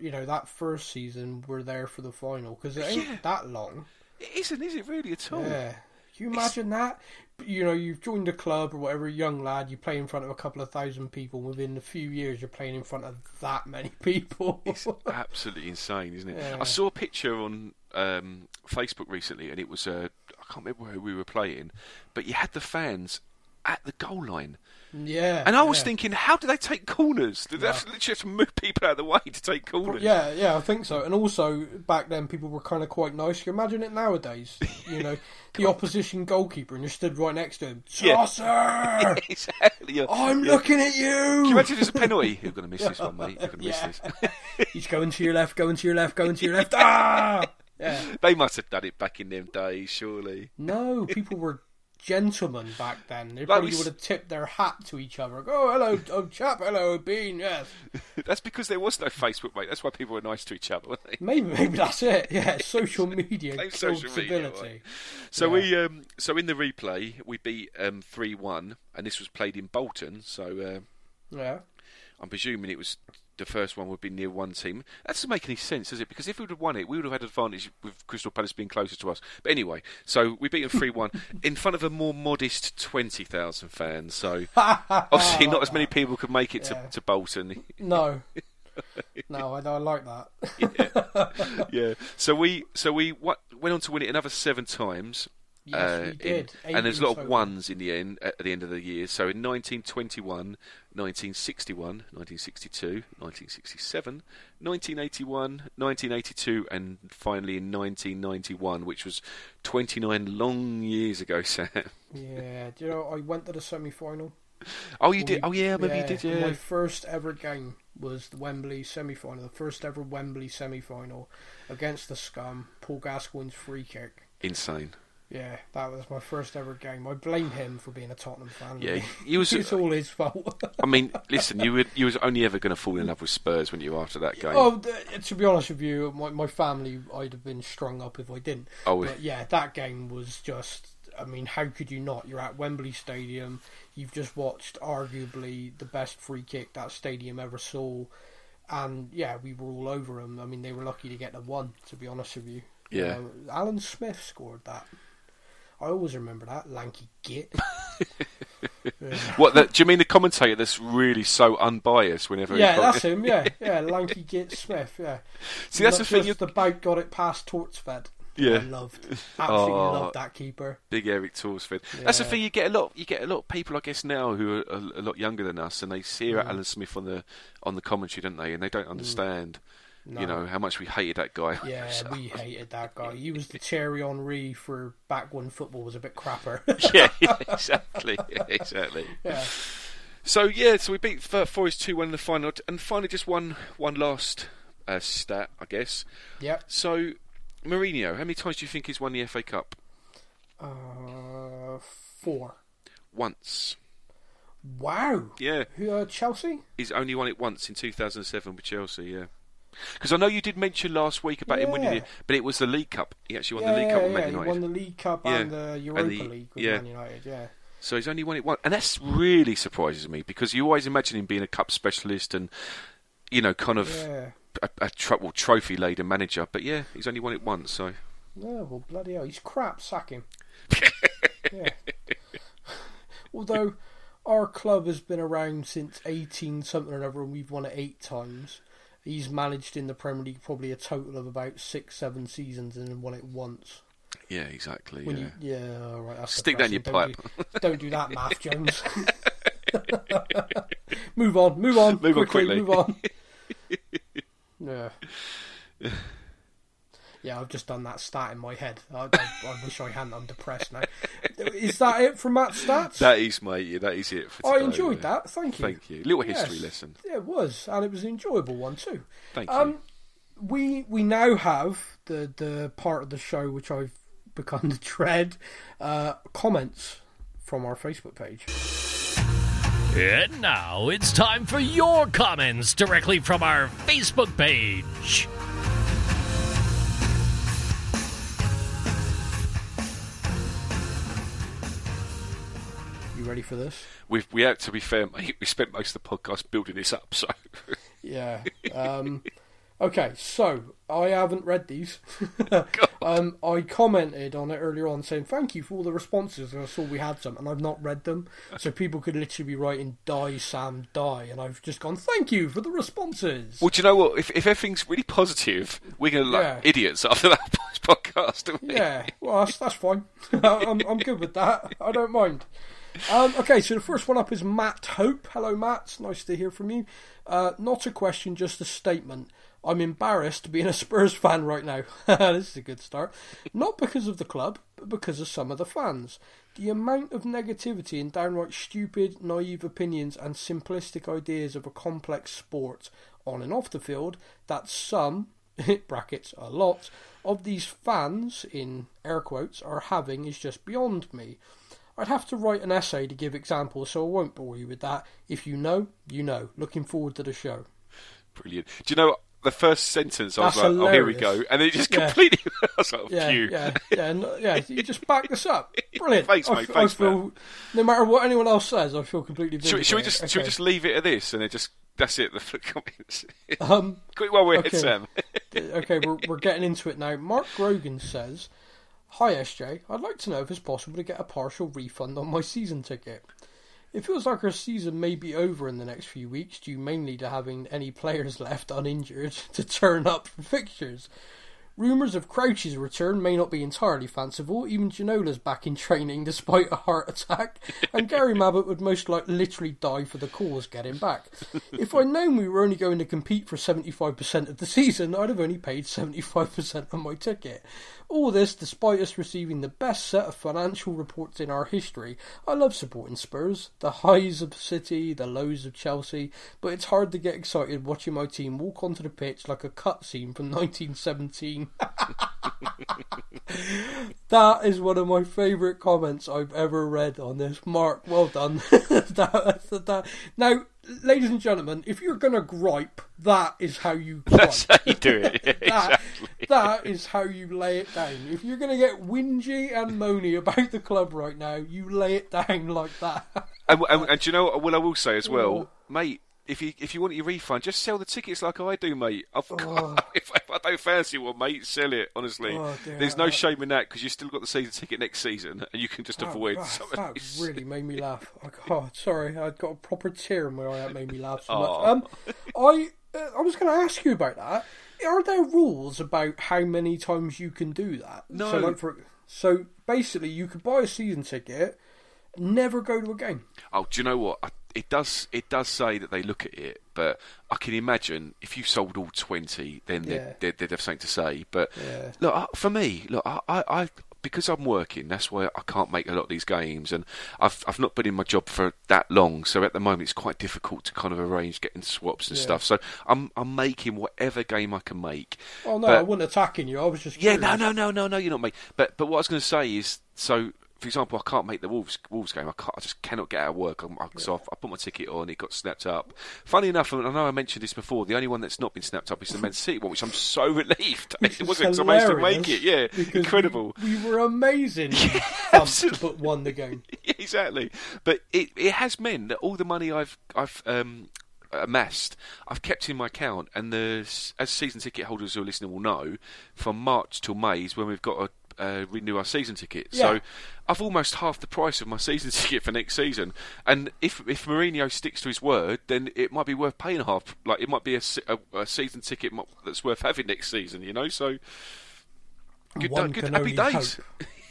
you know, that first season were there for the final because it ain't Yeah. that long. It isn't, is it really at all? Yeah. Can you imagine that? You know, you've joined a club or whatever, young lad, you play in front of a couple of thousand people. Within a few years, you're playing in front of that many people. It's absolutely insane, isn't it? Yeah. I saw a picture on um, Facebook recently, and it was uh, I can't remember who we were playing, but you had the fans at the goal line, yeah. and I was yeah. thinking, how do they take corners? Do they have to literally have to move people out of the way to take corners? Yeah, yeah, I think so. And also, back then, people were kind of quite nice. You imagine it nowadays? You know, the opposition goalkeeper, and you're stood right next to him. Yeah. Tosser! exactly. yeah. I'm Yeah. looking at you! Can you you! imagine it's a penalty? You're going to miss this one, mate. You're going to miss Yeah. this. He's going to your left, going to your left, going to your left. Ah! Yeah. they must have done it back in them days, surely. No, people were gentlemen back then. They probably would have tipped their hat to each other. Go, oh, hello, oh, chap, hello, Bean, yes. That's because there was no Facebook, mate. That's why people were nice to each other, weren't they? Maybe, maybe that's it. Yeah, social media killed social media, civility. right. So Yeah. we, um, so in the replay, we beat um, three one, and this was played in Bolton. So uh, Yeah. I'm presuming it was the first one would be near one team. That doesn't make any sense, does it? Because if we would have won it, we would have had advantage with Crystal Palace being closer to us. But anyway, so we beat them three one in front of a more modest twenty thousand fans. So obviously, not as many people could make it Yeah. to, to Bolton. No. No, I don't like that. yeah. So we so we went on to win it another seven times. Yes, uh, in- did. And there's a lot of ones in the end at the end of the year. So in 1921, 1961, 1962, 1967, 1981, 1982, and finally in 1991, which was 29 long years ago, Sam. Yeah, do you know, I went to the semi final. Oh, you did. Oh, yeah, maybe you yeah, did. My first ever game was the Wembley semi final, the first ever Wembley semi final against the Scum, Paul Gascoigne's free kick. Insane. Yeah, that was my first ever game. I blame him for being a Tottenham fan. Yeah, he was- it's all his fault. I mean, listen, you were you was only ever going to fall in love with Spurs when you after that game. oh, to be honest with you, my, my family, I'd have been strung up if I didn't. Oh, But yeah, that game was just. I mean, how could you not? You're at Wembley Stadium. You've just watched arguably the best free kick that stadium ever saw, and yeah, we were all over them. I mean, they were lucky to get the one. To be honest with you, Yeah. Um, Alan Smith scored that. I always remember that lanky git. What? The, do you mean the commentator that's really so unbiased whenever? yeah, that's him. Yeah, yeah, lanky git Smith. Yeah. See, that's Not the thing. just You, the boat got it past Thorstvedt. Yeah. I loved, absolutely Oh. loved that keeper. Big Erik Thorstvedt. That's the thing. You get a lot. You get a lot of people, I guess, now who are a, a lot younger than us, and they hear Mm. Alan Smith on the on the commentary, don't they? And they don't understand, you know, how much we hated that guy. Yeah, So- we hated that guy. He was the Thierry Henry for back when football was a bit crapper. yeah, yeah, exactly, yeah, exactly. yeah. So yeah, so we beat Forest two one in the final, and finally just one one last uh, stat, I guess. Yep. So Mourinho, how many times do you think he's won the FA Cup? Uh, four. Once. Wow. Yeah, Who, uh, Chelsea? he's only won it once in 2007 with Chelsea. Yeah. Because I know you did mention last week about him winning it, but it was the League Cup. He actually won yeah, the League Cup with yeah. Man He United. won the League Cup Yeah. and the Europa the- League with yeah. Man United. Yeah. So he's only won it once, and that's really surprises me because you always imagine him being a cup specialist and you know, kind of Yeah. a, a tro- well, trophy laden manager. But yeah, he's only won it once. So No, well, bloody hell, he's crap. Sack him. yeah. Although our club has been around since eighteen something or other, and we've won it eight times. He's managed in the Premier League probably a total of about six, seven seasons, and won it once. yeah, exactly. When yeah. you, yeah, all right. Stick in your depressing. pipe. Don't do, don't do that, Math Jones. move on, move on, Move on quickly, quickly. move on. yeah. Yeah, I've just done that stat in my head. I, I, I wish I hadn't. I'm depressed now. Is that it for Matt Stats? That is, mate. Yeah, that is it for I enjoyed yeah. that. Thank you. Thank you. Little Yes. history lesson. Yeah, it was, and it was an enjoyable one too. Thank you. Um, we we now have the the part of the show which I've begun to dread. Uh, comments from our Facebook page. And now it's time for your comments directly from our Facebook page. Ready for this? We've, we had to be fair, mate. We spent most of the podcast building this up, so Yeah. Um, okay, so I haven't read these. um, I commented on it earlier on saying thank you for all the responses, and I saw we had some, and I've not read them. So people could literally be writing "Die Sam Die," and I've just gone thank you for the responses. Well, do you know what? If, if everything's really positive, we're going to look like Yeah. idiots after that podcast. Yeah, well, that's, that's fine. I'm, I'm good with that. I don't mind. Um, okay, so the first one up is Matt Hope. Hello, Matt. Nice to hear from you. Uh, not a question, just a statement. I'm embarrassed being a Spurs fan right now. this is a good start. Not because of the club, but because of some of the fans. The amount of negativity and downright stupid, naive opinions and simplistic ideas of a complex sport on and off the field that some, brackets, a lot, of these fans, in air quotes, are having is just beyond me. I'd have to write an essay to give examples, so I won't bore you with that. If you know, you know. Looking forward to the show. Brilliant. Do you know the first sentence? I was That's like, oh, here we go, and then it just Yeah. completely. I was like, Yeah, phew. yeah, yeah, no, yeah. You just back this up. Brilliant. Thanks, I, mate, f- thanks, I feel, no matter what anyone else says, I feel completely. Should, we- should we just should we just leave it at this and then just that's it? The comments. Um, Quick while we're okay. Sam. okay, we're, we're getting into it now. Mark Grogan says, Hi SJ, I'd like to know if it's possible to get a partial refund on my season ticket. It feels like our season may be over in the next few weeks, due mainly to having any players left uninjured to turn up for fixtures. Rumours of Crouch's return may not be entirely fanciful. Even Ginola's back in training despite a heart attack, and Gary Mabbutt would most likely literally die for the cause getting back. If I'd known we were only going to compete for 75% of the season, I'd have only paid 75% of my ticket. All this despite us receiving the best set of financial reports in our history. I love supporting Spurs, the highs of City, the lows of Chelsea, but it's hard to get excited watching my team walk onto the pitch like a cutscene from 1917. that is one of my favourite comments I've ever read on this. Mark, well done. that, that- now, ladies and gentlemen, if you're going to gripe, that is how you gripe. That's how you do it. Yeah, That, exactly. That is how you lay it down. If you're going to get whingy and moany about the club right now, you lay it down like that. And, and, and do you know what? Well, I will say as well, mate. if you if you want your refund, just sell the tickets like I do, mate. I've Oh. got, if, if I don't fancy one, mate, sell it. Honestly, Oh, dear, there's no I- shame in that because you've still got the season ticket next season, and you can just avoid that, some that really made me laugh. Oh, sorry, I got a proper tear in my eye. That made me laugh so much. Um, I uh, I was going to ask you about that. Are there rules about how many times you can do that? No. So, like for, so basically, you could buy a season ticket, never go to a game. Oh, do you know what? I, it does. It does say that they look at it, but I can imagine if you sold all twenty, then they'd, Yeah. they'd, they'd have something to say. But Yeah. look, for me, look, I, I, I, because I'm working, that's why I can't make a lot of these games, and I've I've not been in my job for that long, so at the moment it's quite difficult to kind of arrange getting swaps and Yeah. stuff. So I'm I'm making whatever game I can make. Oh no, But- I wasn't attacking you. I was just Yeah, no, no, no, no, no. You're not mate. But but what I was going to say is, so for example, I can't make the Wolves Wolves game. I. I just cannot get out of work. I'm, I, So I, I put my ticket on. It got snapped up. Funny enough, and I know I mentioned this before. The only one that's not been snapped up is the Man City one, which I'm so relieved. Which it wasn't 'cause I managed to make it. Yeah, incredible. We, we were amazing. to absolutely. put won the game. Exactly. But it it has meant that all the money I've I've um, amassed, I've kept in my account, and there's as season ticket holders who are listening will know, from March till May is when we've got to uh, renew our season ticket. Yeah. So I've almost half the price of my season ticket for next season. And if if Mourinho sticks to his word, then it might be worth paying half. Like it might be a, a, a season ticket that's worth having next season. You know, so. Good, One good can happy only days.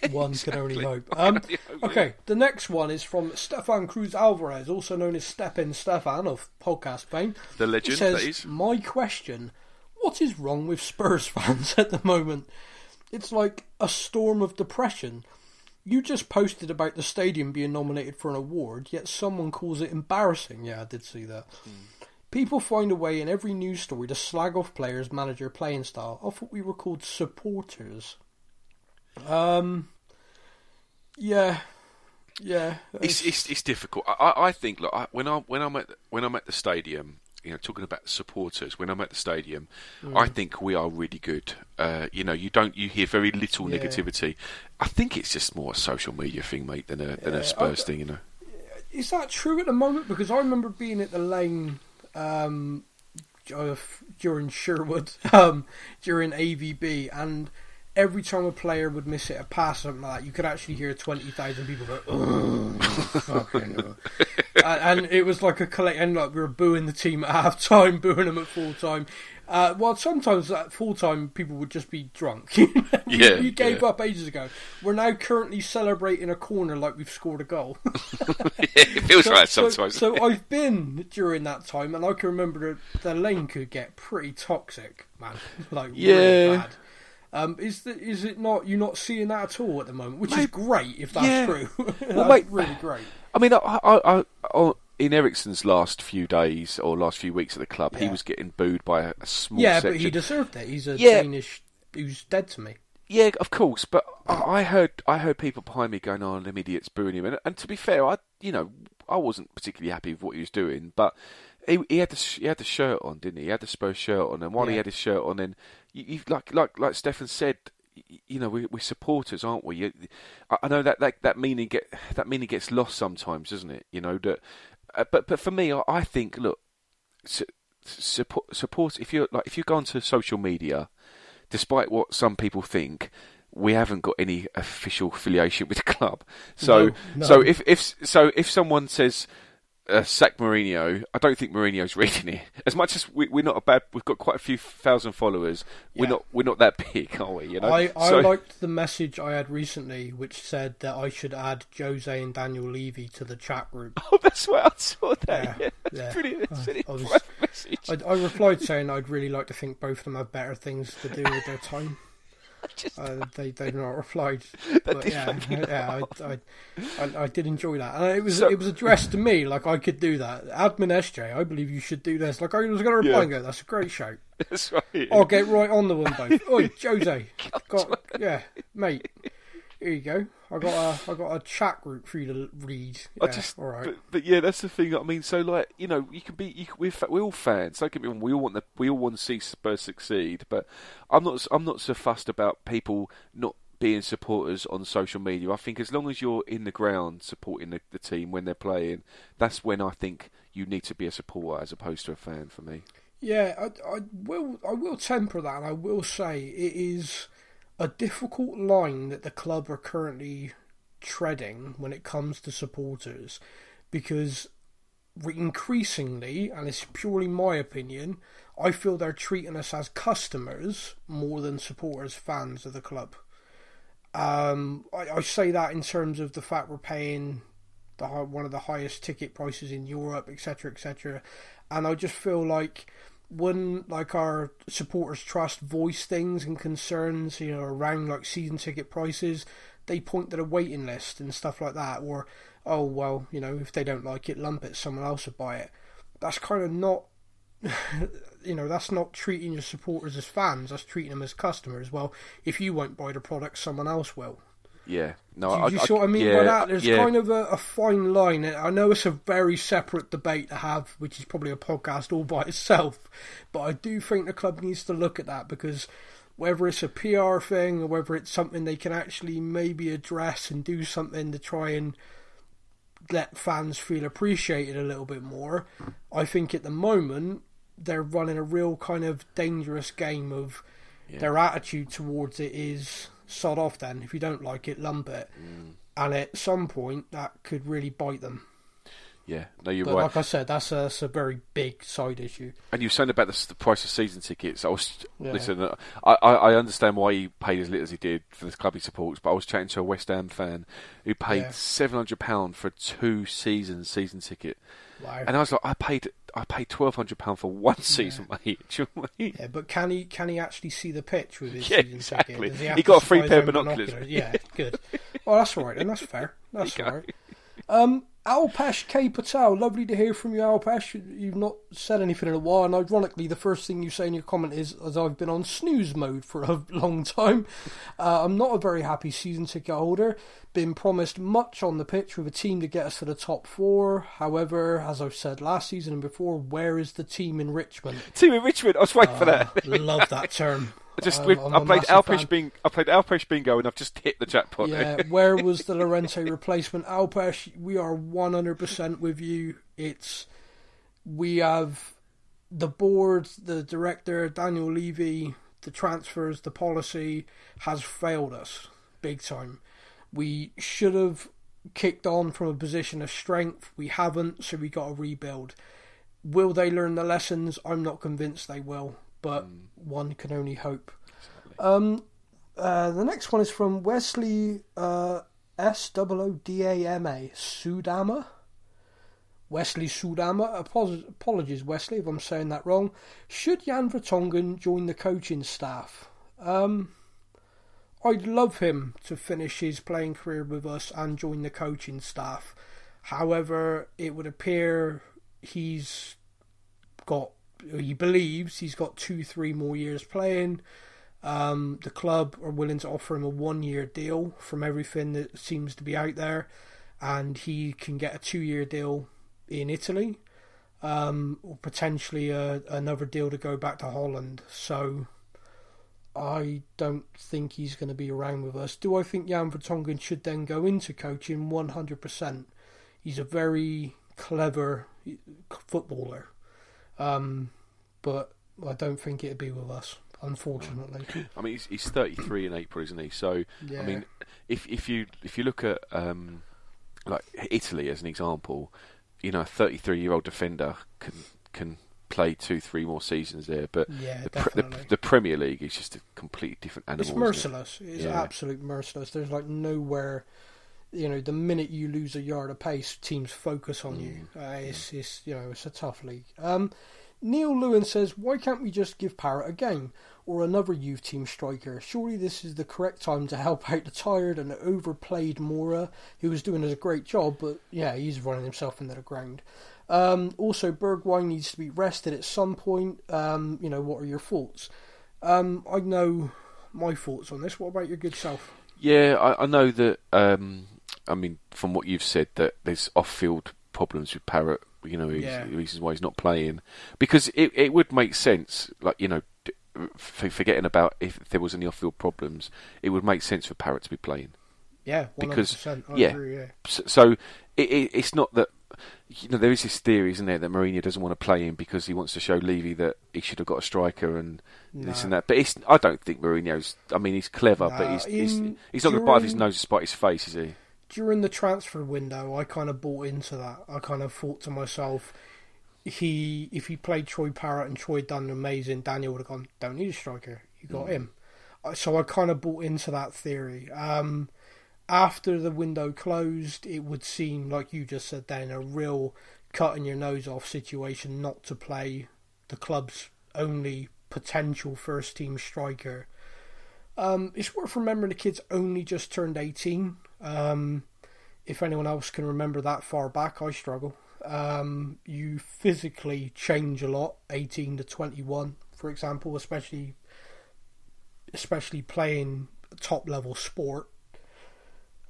hope. One can only hope. One can Um, only hope, okay, the next one is from Stefan Cruz Alvarez, also known as Stepin Stefan of podcast fame. The He legend, says, that is. My question What is wrong with Spurs fans at the moment? It's like a storm of depression. You just posted about the stadium being nominated for an award, yet someone calls it embarrassing. Yeah, I did see that. People find a way in every news story to slag off players, manager, playing style. I thought we were called supporters. Um, yeah, yeah. it's, it's it's difficult. I, I I think look, I, when I when I'm at when I'm at the stadium, you know, talking about supporters, when I'm at the stadium, Mm. I think we are really good. Uh, you know, you don't you hear very little Yeah. negativity. I think it's just more a social media thing, mate, than a than a Spurs I- thing. You know, Is that true at the moment? Because I remember being at the lane um, uh, during Sherwood, um, during AVB, and every time a player would miss it, a pass, or something like that, you could actually hear 20,000 people go, "Ugh, fucking and, and it was like a collect, and like we were booing the team at half time, booing them at full time. Uh, well, sometimes at full time people would just be drunk. you, Yeah, you gave yeah. up ages ago. We're now currently celebrating a corner like we've scored a goal. it feels So- like that so- sometimes. So, I've been during that time, and I can remember the, the lane could get pretty toxic, man. Like Yeah. real bad. Um, is the, is it not? You're not seeing that at all at the moment, which is great if that's yeah. true. that's Well, mate, really great. I mean, I, I, I, in Eriksen's last few days or last few weeks at the club, he was getting booed by a, a small Yeah, section. but he deserved it. He's a Yeah. Danish who's dead to me. Yeah, of course, but I I heard I heard people behind me going, "Oh, them idiots booing him," and, and to be fair, I you know I wasn't particularly happy with what he was doing, but he he had the he had the shirt on, didn't he? He had the Spurs shirt on, and while he had his shirt on, then you, you like like like Stefan said. You know, we, we're supporters, aren't we? You- I know that, that that meaning get that meaning gets lost sometimes, doesn't it? You know that, uh, but but for me, I, I think look, su- support support if you're like if you go onto social media, despite what some people think, we haven't got any official affiliation with the club. So, No, no. so if if so, if someone says uh, sack Mourinho, I don't think Mourinho's reading it. As much as we, we're not a bad, we've got quite a few thousand followers. We're not we're not that big, are we? You know. I, I So- liked the message I had recently, which said that I should add Jose and Daniel Levy to the chat group. Oh, that's why I saw that. Yeah, Yeah, yeah. I- I was- I, I replied saying I'd really like to think both of them have better things to do with their time. Just- Uh, they they've not replied, but yeah, yeah, I, I, I, I did enjoy that, and it was So- it was addressed to me like I could do that. Admin SJ, I believe you should do this. Like I was going to reply Yeah. and go, "That's a great show." That's right. I'll get right on the one both. Oi, Jose, got yeah, mate. Here you go. I got a I got a chat group for you to read. I just, all right. but, but yeah, that's the thing. I mean, so like you know, you can be, you can, we're, fa- we're all fans. Don't get me wrong. We all want the, we all want to see Spurs succeed. But I'm not, I'm not so fussed about people not being supporters on social media. I think as long as you're in the ground supporting the, the team when they're playing, that's when I think you need to be a supporter as opposed to a fan for me. Yeah, I, I will. I will temper that, and I will say it is a difficult line that the club are currently treading when it comes to supporters, because increasingly, and it's purely my opinion, I feel they're treating us as customers more than supporters, fans of the club. Um, I, I say that in terms of the fact we're paying the one of the highest ticket prices in Europe, etc., etc. And I just feel like when like our supporters trust voice things and concerns, you know, around like season ticket prices, they point to the waiting list and stuff like that, or oh well, you know, if they don't like it, lump it, someone else will buy it. That's kind of not you know, that's not treating your supporters as fans. That's treating them as customers. Well, if you won't buy the product, someone else will. Yeah, no, Do I, you I, what I mean yeah, by that? There's yeah. kind of a, a fine line. I know it's a very separate debate to have, which is probably a podcast all by itself. But I do think the club needs to look at that because whether it's a PR thing or whether it's something they can actually maybe address and do something to try and let fans feel appreciated a little bit more, I think at the moment they're running a real kind of dangerous game of their attitude towards it is sod off then if you don't like it lump it Mm. and at some point that could really bite them Yeah, no, you're but right. like i said that's a, that's a very big side issue And you were saying about the, the price of season tickets. I was Yeah. listen. uh, I, I I understand why he paid as little as he did for the club he supports, but I was chatting to a West Ham fan who paid Yeah. seven hundred pound for a two season season ticket, wow and I was like, I paid I paid twelve hundred pound for one season, mate. You know I mean? yeah, but can he can he actually see the pitch with his Yeah, season exactly. ticket? Does He got a free pair of own binoculars. Yeah, good. Well, that's all right, and that's fair. That's all right. Um, Alpesh K Patel, lovely to hear from you, Alpesh. You've not said anything in a while, and ironically, the first thing you say in your comment is, "As I've been on snooze mode for a long time, uh, I'm not a very happy season ticket holder. Been promised much on the pitch with a team to get us to the top four. However, as I've said last season and before, where is the team in Richmond? Team in Richmond. I was waiting for that. Uh, love that term. I just oh, I'm- I'm I played Alpesh. Bingo. I played Alpesh Bingo, and I've just hit the jackpot. Yeah, where was the Llorente replacement? Alpesh, we are 100% with you. It's we have the board, the director, Daniel Levy, the transfers, the policy has failed us big time. We should have kicked on from a position of strength. We haven't, so we got to rebuild. Will they learn the lessons? I'm not convinced they will, but one can only hope. Um, uh, the next one is from Wesley uh, S O O D A M A Soodama. Wesley Soodama. Apologies, apologies, Wesley, if I'm saying that wrong. Should Jan Vertonghen join the coaching staff? Um, I'd love him to finish his playing career with us and join the coaching staff. However, it would appear he's got, he believes he's got two, three more years playing. Um, the club are willing to offer him a one year deal from everything that seems to be out there, and he can get a two year deal in Italy, um, or potentially a, another deal to go back to Holland. So I don't think he's going to be around with us. Do I think Jan Vertonghen should then go into coaching? 100%. He's a very clever footballer, um, but I don't think it'd be with us. Unfortunately, I mean, he's, he's 33 in April, isn't he? So, Yeah. I mean, if if you if you look at um, like Italy as an example, you know, a 33 year old defender can can play two, three more seasons there. But Yeah, the, pre- the, the Premier League is just a completely different animal. it's isn't it? merciless. It's Yeah. absolute merciless. There's like nowhere. You know, the minute you lose a yard of pace, teams focus on you. Mm. Uh, it's, it's, you know, it's a tough league. Um, Neil Lewin says, "Why can't we just give Parrott a game or another youth team striker? Surely this is the correct time to help out the tired and overplayed Moura, who was doing a great job, but yeah, he's running himself into the ground." Um, also, Bergwijn needs to be rested at some point. Um, you know, what are your thoughts? Um, I know my thoughts on this. What about your good self? Yeah, I, I know that. Um, I mean, from what you've said, that there's off-field problems with Parrott. You know, he's, Yeah. reasons why he's not playing because it it would make sense. Like you know, forgetting about if there was any off-field problems, it would make sense for Parrott to be playing. Yeah, one hundred Because- percent. I yeah. agree. Yeah, So, so it, it, it's not that you know, there is this theory, isn't there, that Mourinho doesn't want to play him because he wants to show Levy that he should have got a striker and this and that. But it's, I don't think Mourinho's. I mean, he's clever, but No, he's he's, in- he's not going to bite his nose to spite his face, is he? During the transfer window, I kind of bought into that. I kind of thought to myself, he if he played Troy Parrott and Troy done amazing, Daniel would have gone, don't need a striker, you got him. Uh, So I kind of bought into that theory. Um, after the window closed, it would seem like you just said then a real cutting your nose off situation not to play the club's only potential first team striker. Um, it's worth remembering the kid's only just turned 18. Um, if anyone else can remember that far back, I struggle. Um, you physically change a lot, 18 to 21, for example, especially especially playing top level sport.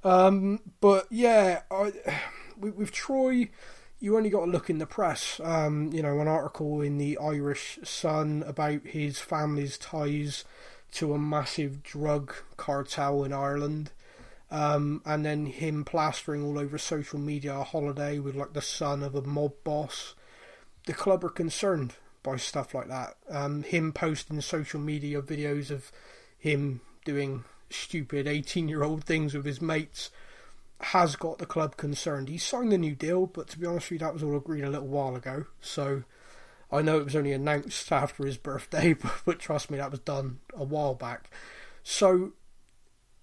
Um, but yeah, I, with, with Troy, you only got to look in the press. Um, you know, an article in the Irish Sun about his family's ties to a massive drug cartel in Ireland. Um, and then him plastering all over social media a holiday with like the son of a mob boss. The club are concerned by stuff like that. Um, him posting social media videos of him doing stupid 18 year old things with his mates has got the club concerned. He signed the new deal, but to be honest with you, that was all agreed a little while ago. So I know it was only announced after his birthday, but, but trust me, that was done a while back. So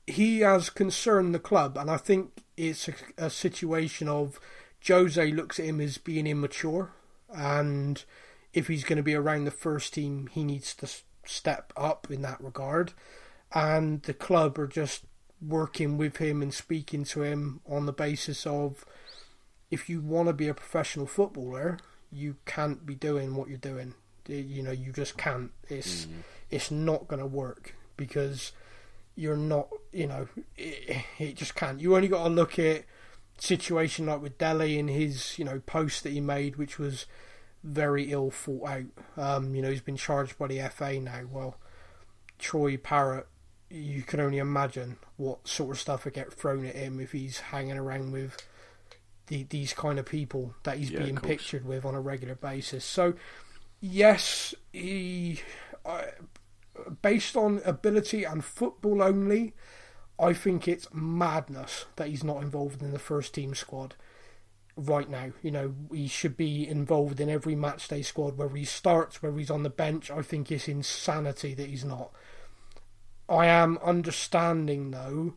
he has concerned the club, and I think it's a, a situation of Jose looks at him as being immature, and if he's going to be around the first team, he needs to step up in that regard. And the club are just working with him and speaking to him on the basis of if you want to be a professional footballer, you can't be doing what you're doing. You know, you just can't. It's mm. it's not going to work because you're not. You know, it, it just can't. You only got to look at situation like with Dele in his you know post that he made, which was very ill thought out. Um, you know, he's been charged by the FA now. Well, Troy Parrott, you can only imagine what sort of stuff would get thrown at him if he's hanging around with the, these kind of people that he's Yeah, being pictured with on a regular basis. So, yes, he, I based on ability and football only, I think it's madness that he's not involved in the first team squad right now. You know, he should be involved in every match day squad, whether he starts, whether he's on the bench. I think it's insanity that he's not. I am understanding though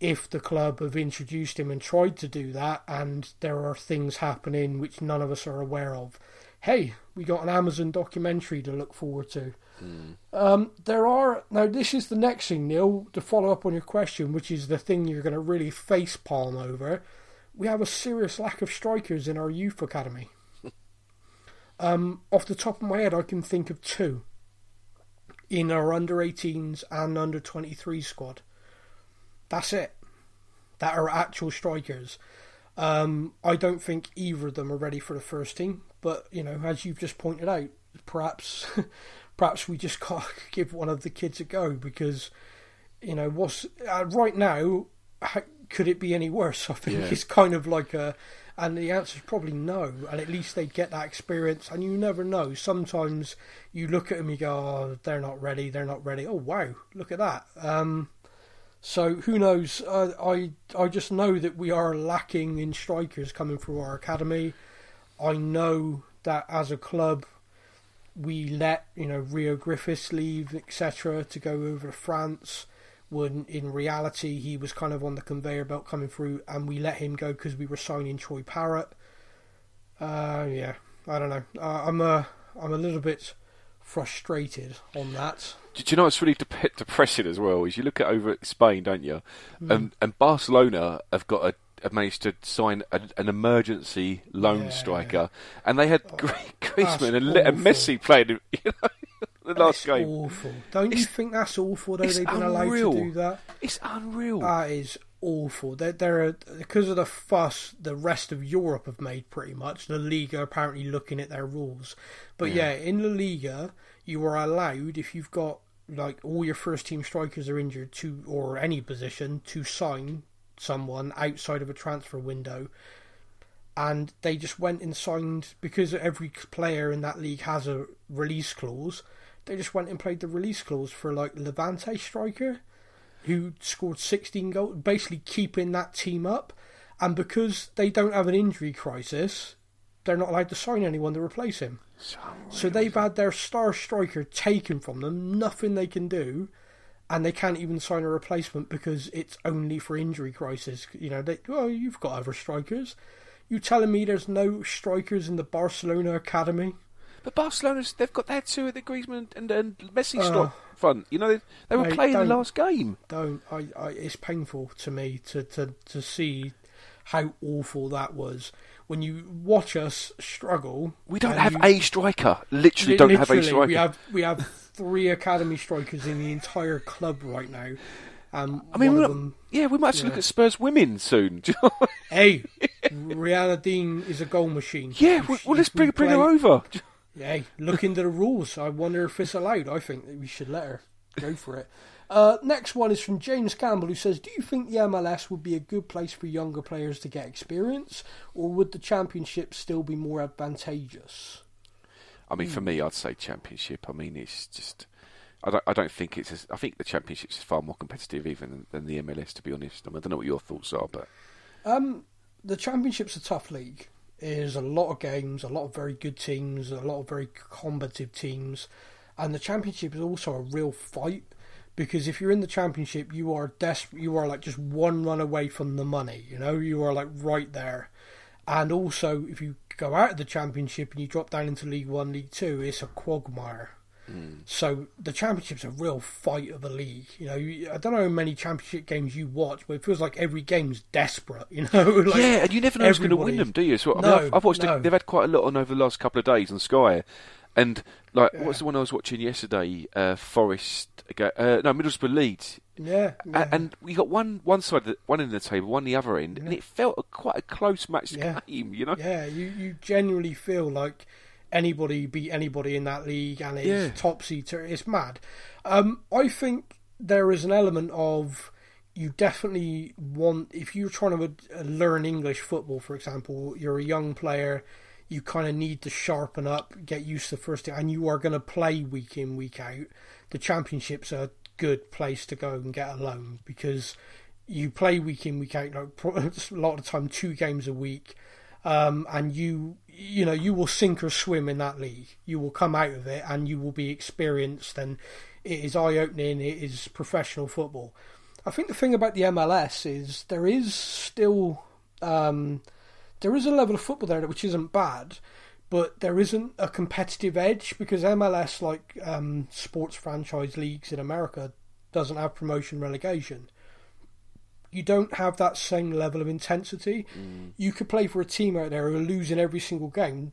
if the club have introduced him and tried to do that and there are things happening which none of us are aware of. Hey, we got an Amazon documentary to look forward to. Um, there are now. This is the next thing, Neil. To follow up on your question, which is the thing you're going to really face palm over. We have a serious lack of strikers in our youth academy. um, off the top of my head, I can think of two in our under 18s and under 23 squad. That's it. That are actual strikers. Um, I don't think either of them are ready for the first team, but you know, as you've just pointed out, perhaps perhaps we just to give one of the kids a go because you know what's uh, right now how, could it be any worse? I think Yeah. it's kind of like a, and the answer is probably no. And at least they get that experience, and you never know. Sometimes you look at them, you go, "Oh, they're not ready. They're not ready." Oh, wow, look at that. Um, so who knows? Uh, I I just know that we are lacking in strikers coming through our academy. I know that as a club, we let you know Reo Griffiths leave, etc., to go over to France. When in reality he was kind of on the conveyor belt coming through, and we let him go because we were signing Troy Parrott. Uh, yeah, I don't know. Uh, I'm a I'm a little bit frustrated on that. Do you know it's really dep- depressing as well? Is you look at over at Spain, don't you? And and Barcelona have got a managed to sign a, an emergency loan Yeah. striker, and they had oh, Gr- Griezmann and, Le- and. Messi playing you know, the last it's game. awful. Don't you think that's awful? Though they've been allowed to do that. It's unreal. That is awful. They're, they're because of the fuss the rest of Europe have made. Pretty much, the Liga apparently looking at their rules. But yeah, in the Liga, you are allowed if you've got like all your first team strikers are injured to or any position to sign someone outside of a transfer window. and they just went and signed because every player in that league has a release clause. They just went and played the release clause for like Levante striker, who scored 16 goals, basically keeping that team up. And because they don't have an injury crisis, they're not allowed to sign anyone to replace him. So they've had their star striker taken from them, nothing they can do, and they can't even sign a replacement because it's only for injury crisis. You know, they well, you've got other strikers. You telling me there's no strikers in the Barcelona academy? But Barcelona's they've got their two at the Griezmann and, and Messi Uh, stop front. You know they, they were mate, playing the last game. Don't I, I? It's painful to me to, to to see how awful that was. When you watch us struggle, We don't have you- a striker. Literally, Li- don't have a striker. We have we have three academy strikers in the entire club right now. Um, I mean, one of not- them, yeah, we might have to look at Spurs women soon. Do you know what I hey, Rianna Dean is a goal machine. yeah, If well, let's we bring, bring her over. Hey, look into the rules. I wonder if it's allowed. I think that we should let her go for it. Uh, next one is from James Campbell, who says, "Do you think the MLS would be a good place for younger players to get experience, or would the Championship still be more advantageous?" I mean, Hmm. for me, I'd say Championship. I mean, it's just. I don't. I don't think it's. As, I think the Championship's is far more competitive even than, than the MLS. To be honest, I, mean, I don't know what your thoughts are, but Um, the Championship's a tough league. There's a lot of games, a lot of very good teams, a lot of very combative teams, and the Championship is also a real fight because if you're in the Championship, you are desperate. You are like just one run away from the money. You know, you are like right there. And also, if you go out of the Championship and you drop down into League One, League Two, it's a quagmire. Hmm. So the championship's a real fight of a league. You know, you- I don't know how many championship games you watch, but it feels like every game's desperate. You know, like yeah, and you never know who's going to win them, do you? So, I mean, No, I've, I've watched. no. It, they've had quite a lot on over the last couple of days on Sky, and like, Yeah. what's the one I was watching yesterday? Uh, Forest, uh, no, Middlesbrough Leeds. Yeah, yeah. And we got one one side, of the, one end of the table, one the other end, and it felt a, quite a close match Yeah. game. You know, yeah, you you genuinely feel like anybody beat anybody in that league, and it's Yeah. topsy turvy. It's mad. Um, I think there is an element of you definitely want if you're trying to uh, learn English football, for example, you're a young player. You kind of need to sharpen up, get used to the first, and you are going to play week in, week out. The championship's are a good place to go and get a loan because you play week in, week out. Like a lot of the time, two games a week um, and you you know you will sink or swim in that league. You will come out of it and you will be experienced, and it is eye opening. It is professional football. I think the thing about the MLS is there is still um, there is a level of football there which isn't bad, but there isn't a competitive edge because MLS, like um, sports franchise leagues in America, doesn't have promotion relegation you don't have that same level of intensity. You could play for a team out there who are losing every single game.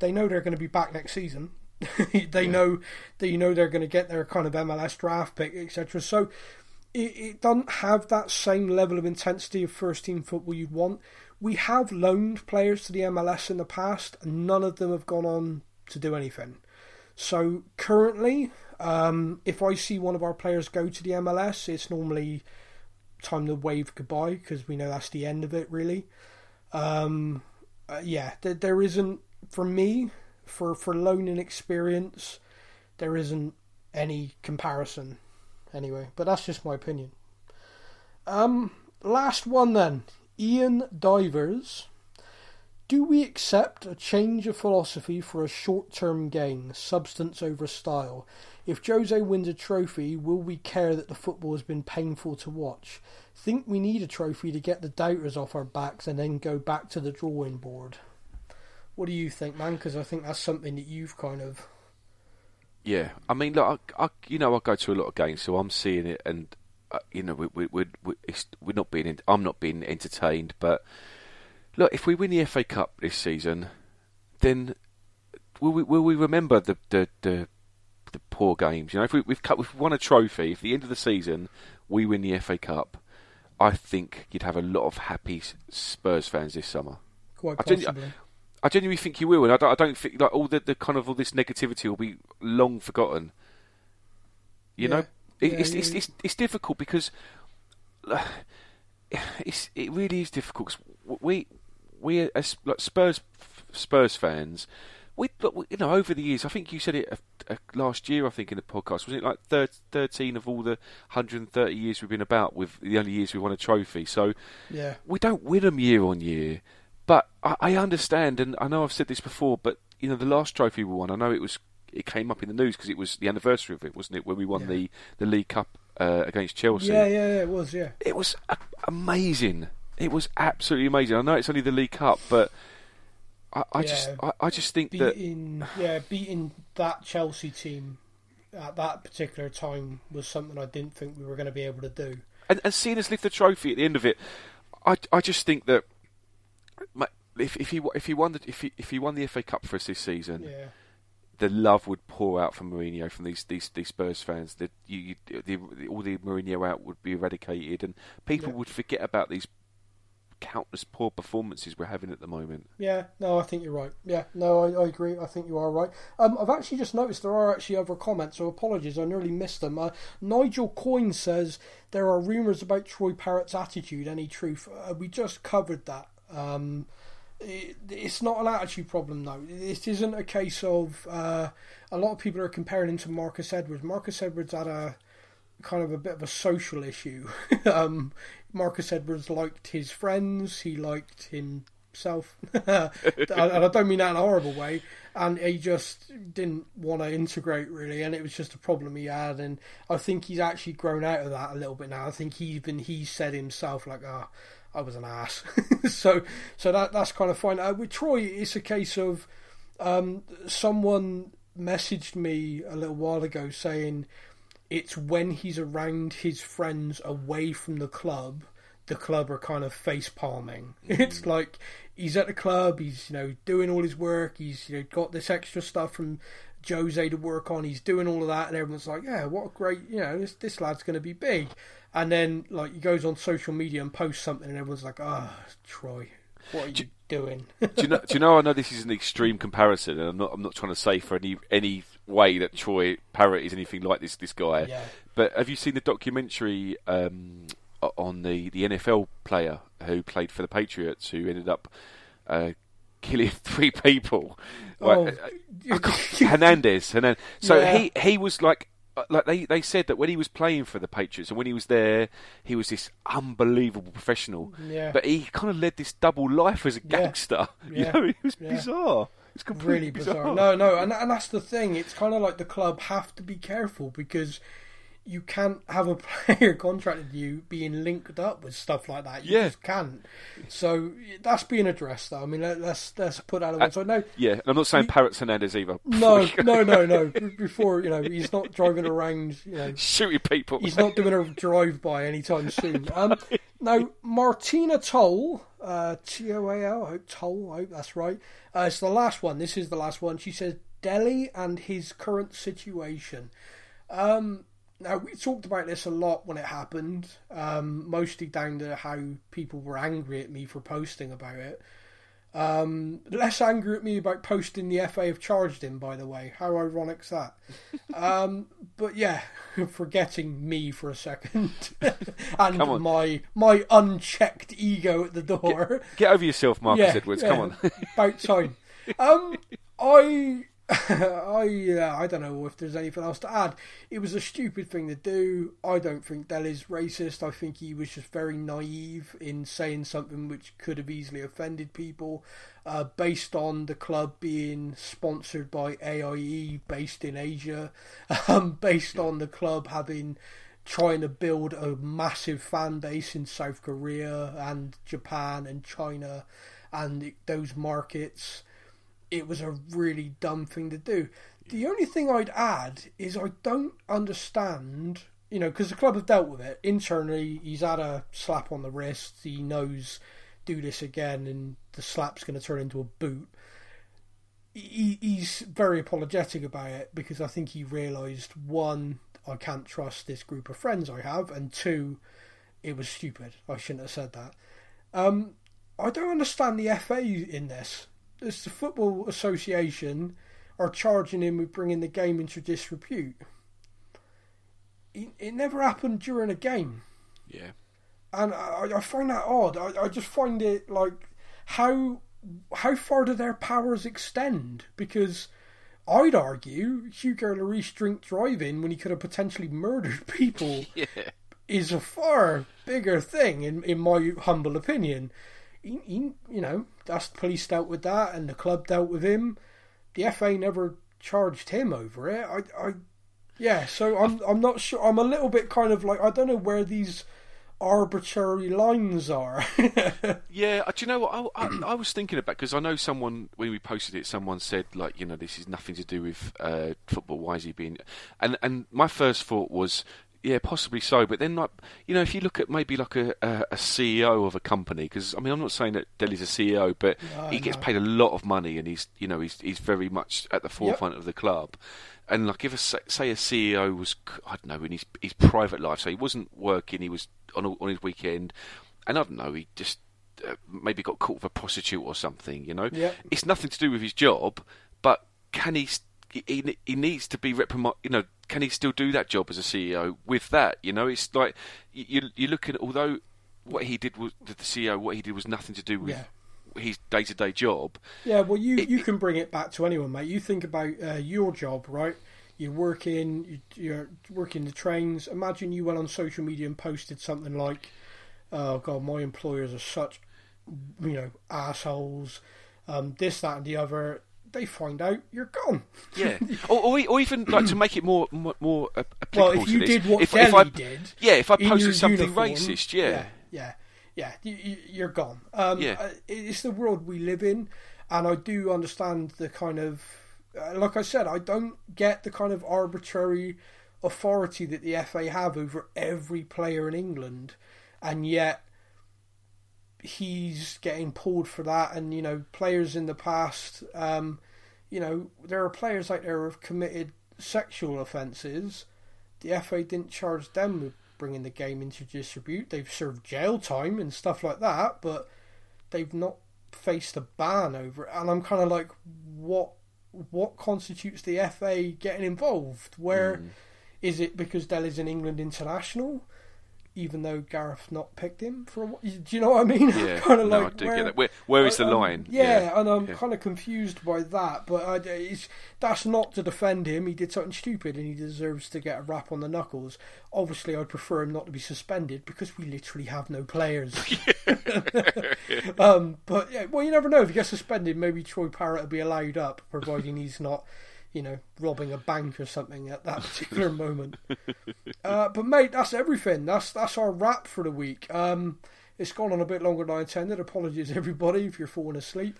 They know they're going to be back next season. they know that you know they're going to get their kind of MLS draft pick, etc. So it, it doesn't have that same level of intensity of first team football you'd want. We have loaned players to the MLS in the past, and none of them have gone on to do anything. So currently, um, if I see one of our players go to the MLS, it's normally time to wave goodbye because we know that's the end of it, really. Um, uh, yeah, there, there isn't for me for for loaning experience. There isn't any comparison, anyway. But that's just my opinion. Um, last one then, Ian Divers. Do we accept a change of philosophy for a short term gain, substance over style? If Jose wins a trophy, will we care that the football has been painful to watch? Think we need a trophy to get the doubters off our backs and then go back to the drawing board? What do you think, man? Because I think that's something that you've kind of. Yeah, I mean, look, I, I, you know, I go to a lot of games, so I'm seeing it, and uh, you know, we, we, we, we, it's, we're not being, I'm not being entertained. But look, if we win the FA Cup this season, then will we, will we remember the, the, the, the poor games? You know, if we, we've cut, we've won a trophy, if at the end of the season we win the FA Cup, I think you'd have a lot of happy Spurs fans this summer. Quite I genu- possibly. I genuinely think you will, and I don't, I don't think like all the, the kind of all this negativity will be long forgotten. You know, Yeah. It, Yeah, it's, yeah, it's it's it's difficult because it's it really is difficult. 'cause we we as like Spurs Spurs fans, we but we- you know over the years, I think you said it uh, last year. I think in the podcast was it like thir- thirteen of all the 130 years we've been about with the only years we won a trophy. So Yeah. we don't win them year on year. But I, I understand, and I know I've said this before, but you know the last trophy we won, I know it was it came up in the news because it was the anniversary of it, wasn't it? When we won Yeah. the the League Cup uh, against Chelsea. Yeah, yeah, yeah, it was, yeah. It was a- amazing. It was absolutely amazing. I know it's only the League Cup, but I, I just I, I just think that Beating, yeah, beating that Chelsea team at that particular time was something I didn't think we were going to be able to do. and, and seeing us lift the trophy at the end of it, I, I just think that ma- if if he if he won the if he if he won the FA Cup for us this season, Yeah, the love would pour out from Mourinho from these these, these Spurs fans. That you, the, all the Mourinho out would be eradicated, and people Yeah. would forget about these countless poor performances we're having at the moment. yeah. No, I think you're right. Yeah, no, I, I agree. I think you are right. Um, I've actually just noticed there are actually other comments, so apologies, I nearly missed them. Uh, Nigel Coyne says there are rumours about Troy Parrott's attitude. Any truth? Uh, we just covered that. Um, it, it's not an attitude problem though. It isn't a case of uh, a lot of people are comparing him to Marcus Edwards. Marcus Edwards had a kind of a bit of a social issue. um, Marcus Edwards liked his friends. He liked himself, and I don't mean that in a horrible way. And he just didn't want to integrate really, and it was just a problem he had. And I think he's actually grown out of that a little bit now. I think even he said himself like, "Ah, I was an ass." so, so that that's kind of fine. Uh, with Troy, it's a case of um, someone messaged me a little while ago saying it's when he's around his friends away from the club, the club are kind of face palming. It's like he's at the club, he's you know doing all his work, he's you know got this extra stuff from Jose to work on, he's doing all of that, and everyone's like, yeah, what a great, you know, this this lad's going to be big. And then like he goes on social media and posts something, and everyone's like, ah, Troy, what are you doing? do you know? Do you know? I know this is an extreme comparison, and I'm not. I'm not trying to say for any any way that Troy Parrott is anything like this this guy. Yeah. But have you seen the documentary um, on the the NFL player who played for the Patriots who ended up uh, killing three people? Oh, Like, uh, I can't- Hernandez. Hernandez. So Yeah. he he was like. uh, Like they, they said that when he was playing for the Patriots and when he was there, he was this unbelievable professional. Yeah. But he kind of led this double life as a gangster. Yeah. You Yeah. know, it was Yeah. bizarre. It's completely really bizarre. No, no, and and that's the thing. It's kind of like the club have to be careful because you can't have a player contracted you being linked up with stuff like that. You Yeah. just can't. So that's being addressed. Though. I mean, let, let's let's put that one side. No, Yeah, and I'm not saying Parrott Hernandez either. no, no, no, no. Before you know, he's not driving around. You know, Shooting people. He's not doing a drive by anytime soon. Um, now, Martina Toal, uh, T O A L, I hope Toal, I hope that's right. Uh, it's the last one. This is the last one. She says Dele and his current situation. Um, now, we talked about this a lot when it happened, um, mostly down to how people were angry at me for posting about it. Um, less angry at me about posting the FA have charged him, by the way. How ironic's that? um, but yeah, forgetting me for a second and my my unchecked ego at the door. Get over yourself, Marcus Edwards. Come on. about time. Um, I. I yeah, I don't know if there's anything else to add. It was a stupid thing to do. I don't think Dele's racist. I think he was just very naive in saying something which could have easily offended people, uh, based on the club being sponsored by AIA, based in Asia, um, based on the club having trying to build a massive fan base in South Korea and Japan and China and those markets. It was a really dumb thing to do. The only thing I'd add is I don't understand, you know, because the club have dealt with it internally. He's had a slap on the wrist. He knows do this again, and the slap's going to turn into a boot. He, he's very apologetic about it because I think he realised one, I can't trust this group of friends I have, and two, it was stupid. I shouldn't have said that. Um, I don't understand the FA in this. The Football Association are charging him with bringing the game into disrepute. It, it never happened during a game Yeah. and I, I find that odd. I, I just find it like how how far do their powers extend? Because I'd argue Hugo Lloris drink driving when he could have potentially murdered people Yeah. is a far bigger thing, in in my humble opinion. He, he, you know, that's the police dealt with that, and the club dealt with him. The FA never charged him over it. I, I, yeah. So I'm, I'm not sure. I'm a little bit kind of like I don't know where these arbitrary lines are. Yeah, uh, do you know what? I, I, I was thinking about because I know someone when we posted it, someone said like, you know, this is nothing to do with uh, football. Why is he being? And and my first thought was, yeah, possibly so. But then, like, you know, if you look at maybe like a, a, a CEO of a company, because I mean, I'm not saying that Dele's a CEO, but No, he gets no. paid a lot of money, and he's you know he's he's very much at the forefront of the club. And like, if a, say a CEO was, I don't know, in his his private life, so he wasn't working, he was on on his weekend, and I don't know, he just uh, maybe got caught with a prostitute or something. You know, Yep. it's nothing to do with his job, but can he? He, he needs to be reprimanded. You know, can he still do that job as a CEO with that? You know, it's like you you, you look at although what he did was the CEO, what he did was nothing to do with Yeah. his day to day job. Yeah, well, you, It- you can bring it back to anyone, mate. You think about uh, your job, right? You're working, you- you're working the trains. Imagine you went on social media and posted something like, "Oh God, my employers are such, you know, assholes. Um, this, that, and the other." They find out you're gone. Yeah, or, or, or even like to make it more more, more applicable Well, if to you this, did what if, Dele if I, did, yeah, if I posted something uniform, racist, yeah, yeah, yeah, you, you, you're gone. Um, Yeah. uh, it's the world we live in, and I do understand the kind of, uh, like I said, I don't get the kind of arbitrary authority that the FA have over every player in England, and yet he's getting pulled for that. And you know, players in the past, um, you know, there are players out there who have committed sexual offences. The FA didn't charge them with bringing the game into distribute. They've served jail time and stuff like that, but they've not faced a ban over it. And I'm kind of like, what? What constitutes the FA getting involved? Where is it because Dele's an England international, even though Gareth not picked him for? A, wh- do you know what I mean? yeah. kind of no, like I do where, get that. Where where is the I'm- line? Yeah, and I'm yeah. kind of confused by that. But I, it's, that's not to defend him. He did something stupid, and he deserves to get a rap on the knuckles. Obviously, I'd prefer him not to be suspended because we literally have no players. um, but yeah, well, you never know. If he gets suspended, maybe Troy Parrott will be allowed up, providing he's not, you know, robbing a bank or something at that particular moment. Uh, but mate, that's everything. That's that's our wrap for the week. Um, it's gone on a bit longer than I intended. Apologies, everybody, if you're falling asleep.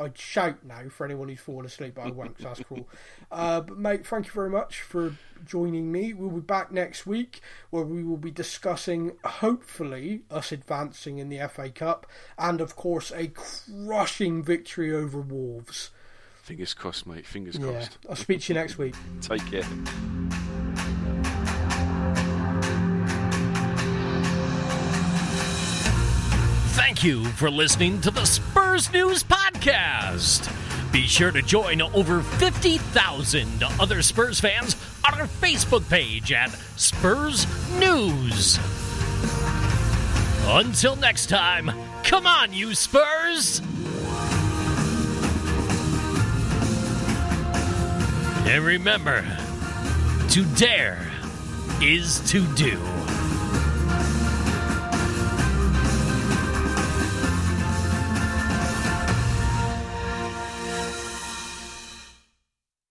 I'd shout now for anyone who's fallen asleep, but I won't that's cruel. Uh, but mate, thank you very much for joining me. We'll be back next week where we will be discussing, hopefully, us advancing in the FA Cup and, of course, a crushing victory over Wolves. Fingers crossed, mate. Fingers Yeah, crossed. I'll speak to you next week. Take care. Thank you for listening to the Spurs News Podcast. Be sure to join over 50,000 other Spurs fans on our Facebook page at Spurs News. Until next time, come on, you Spurs! And remember, to dare is to do.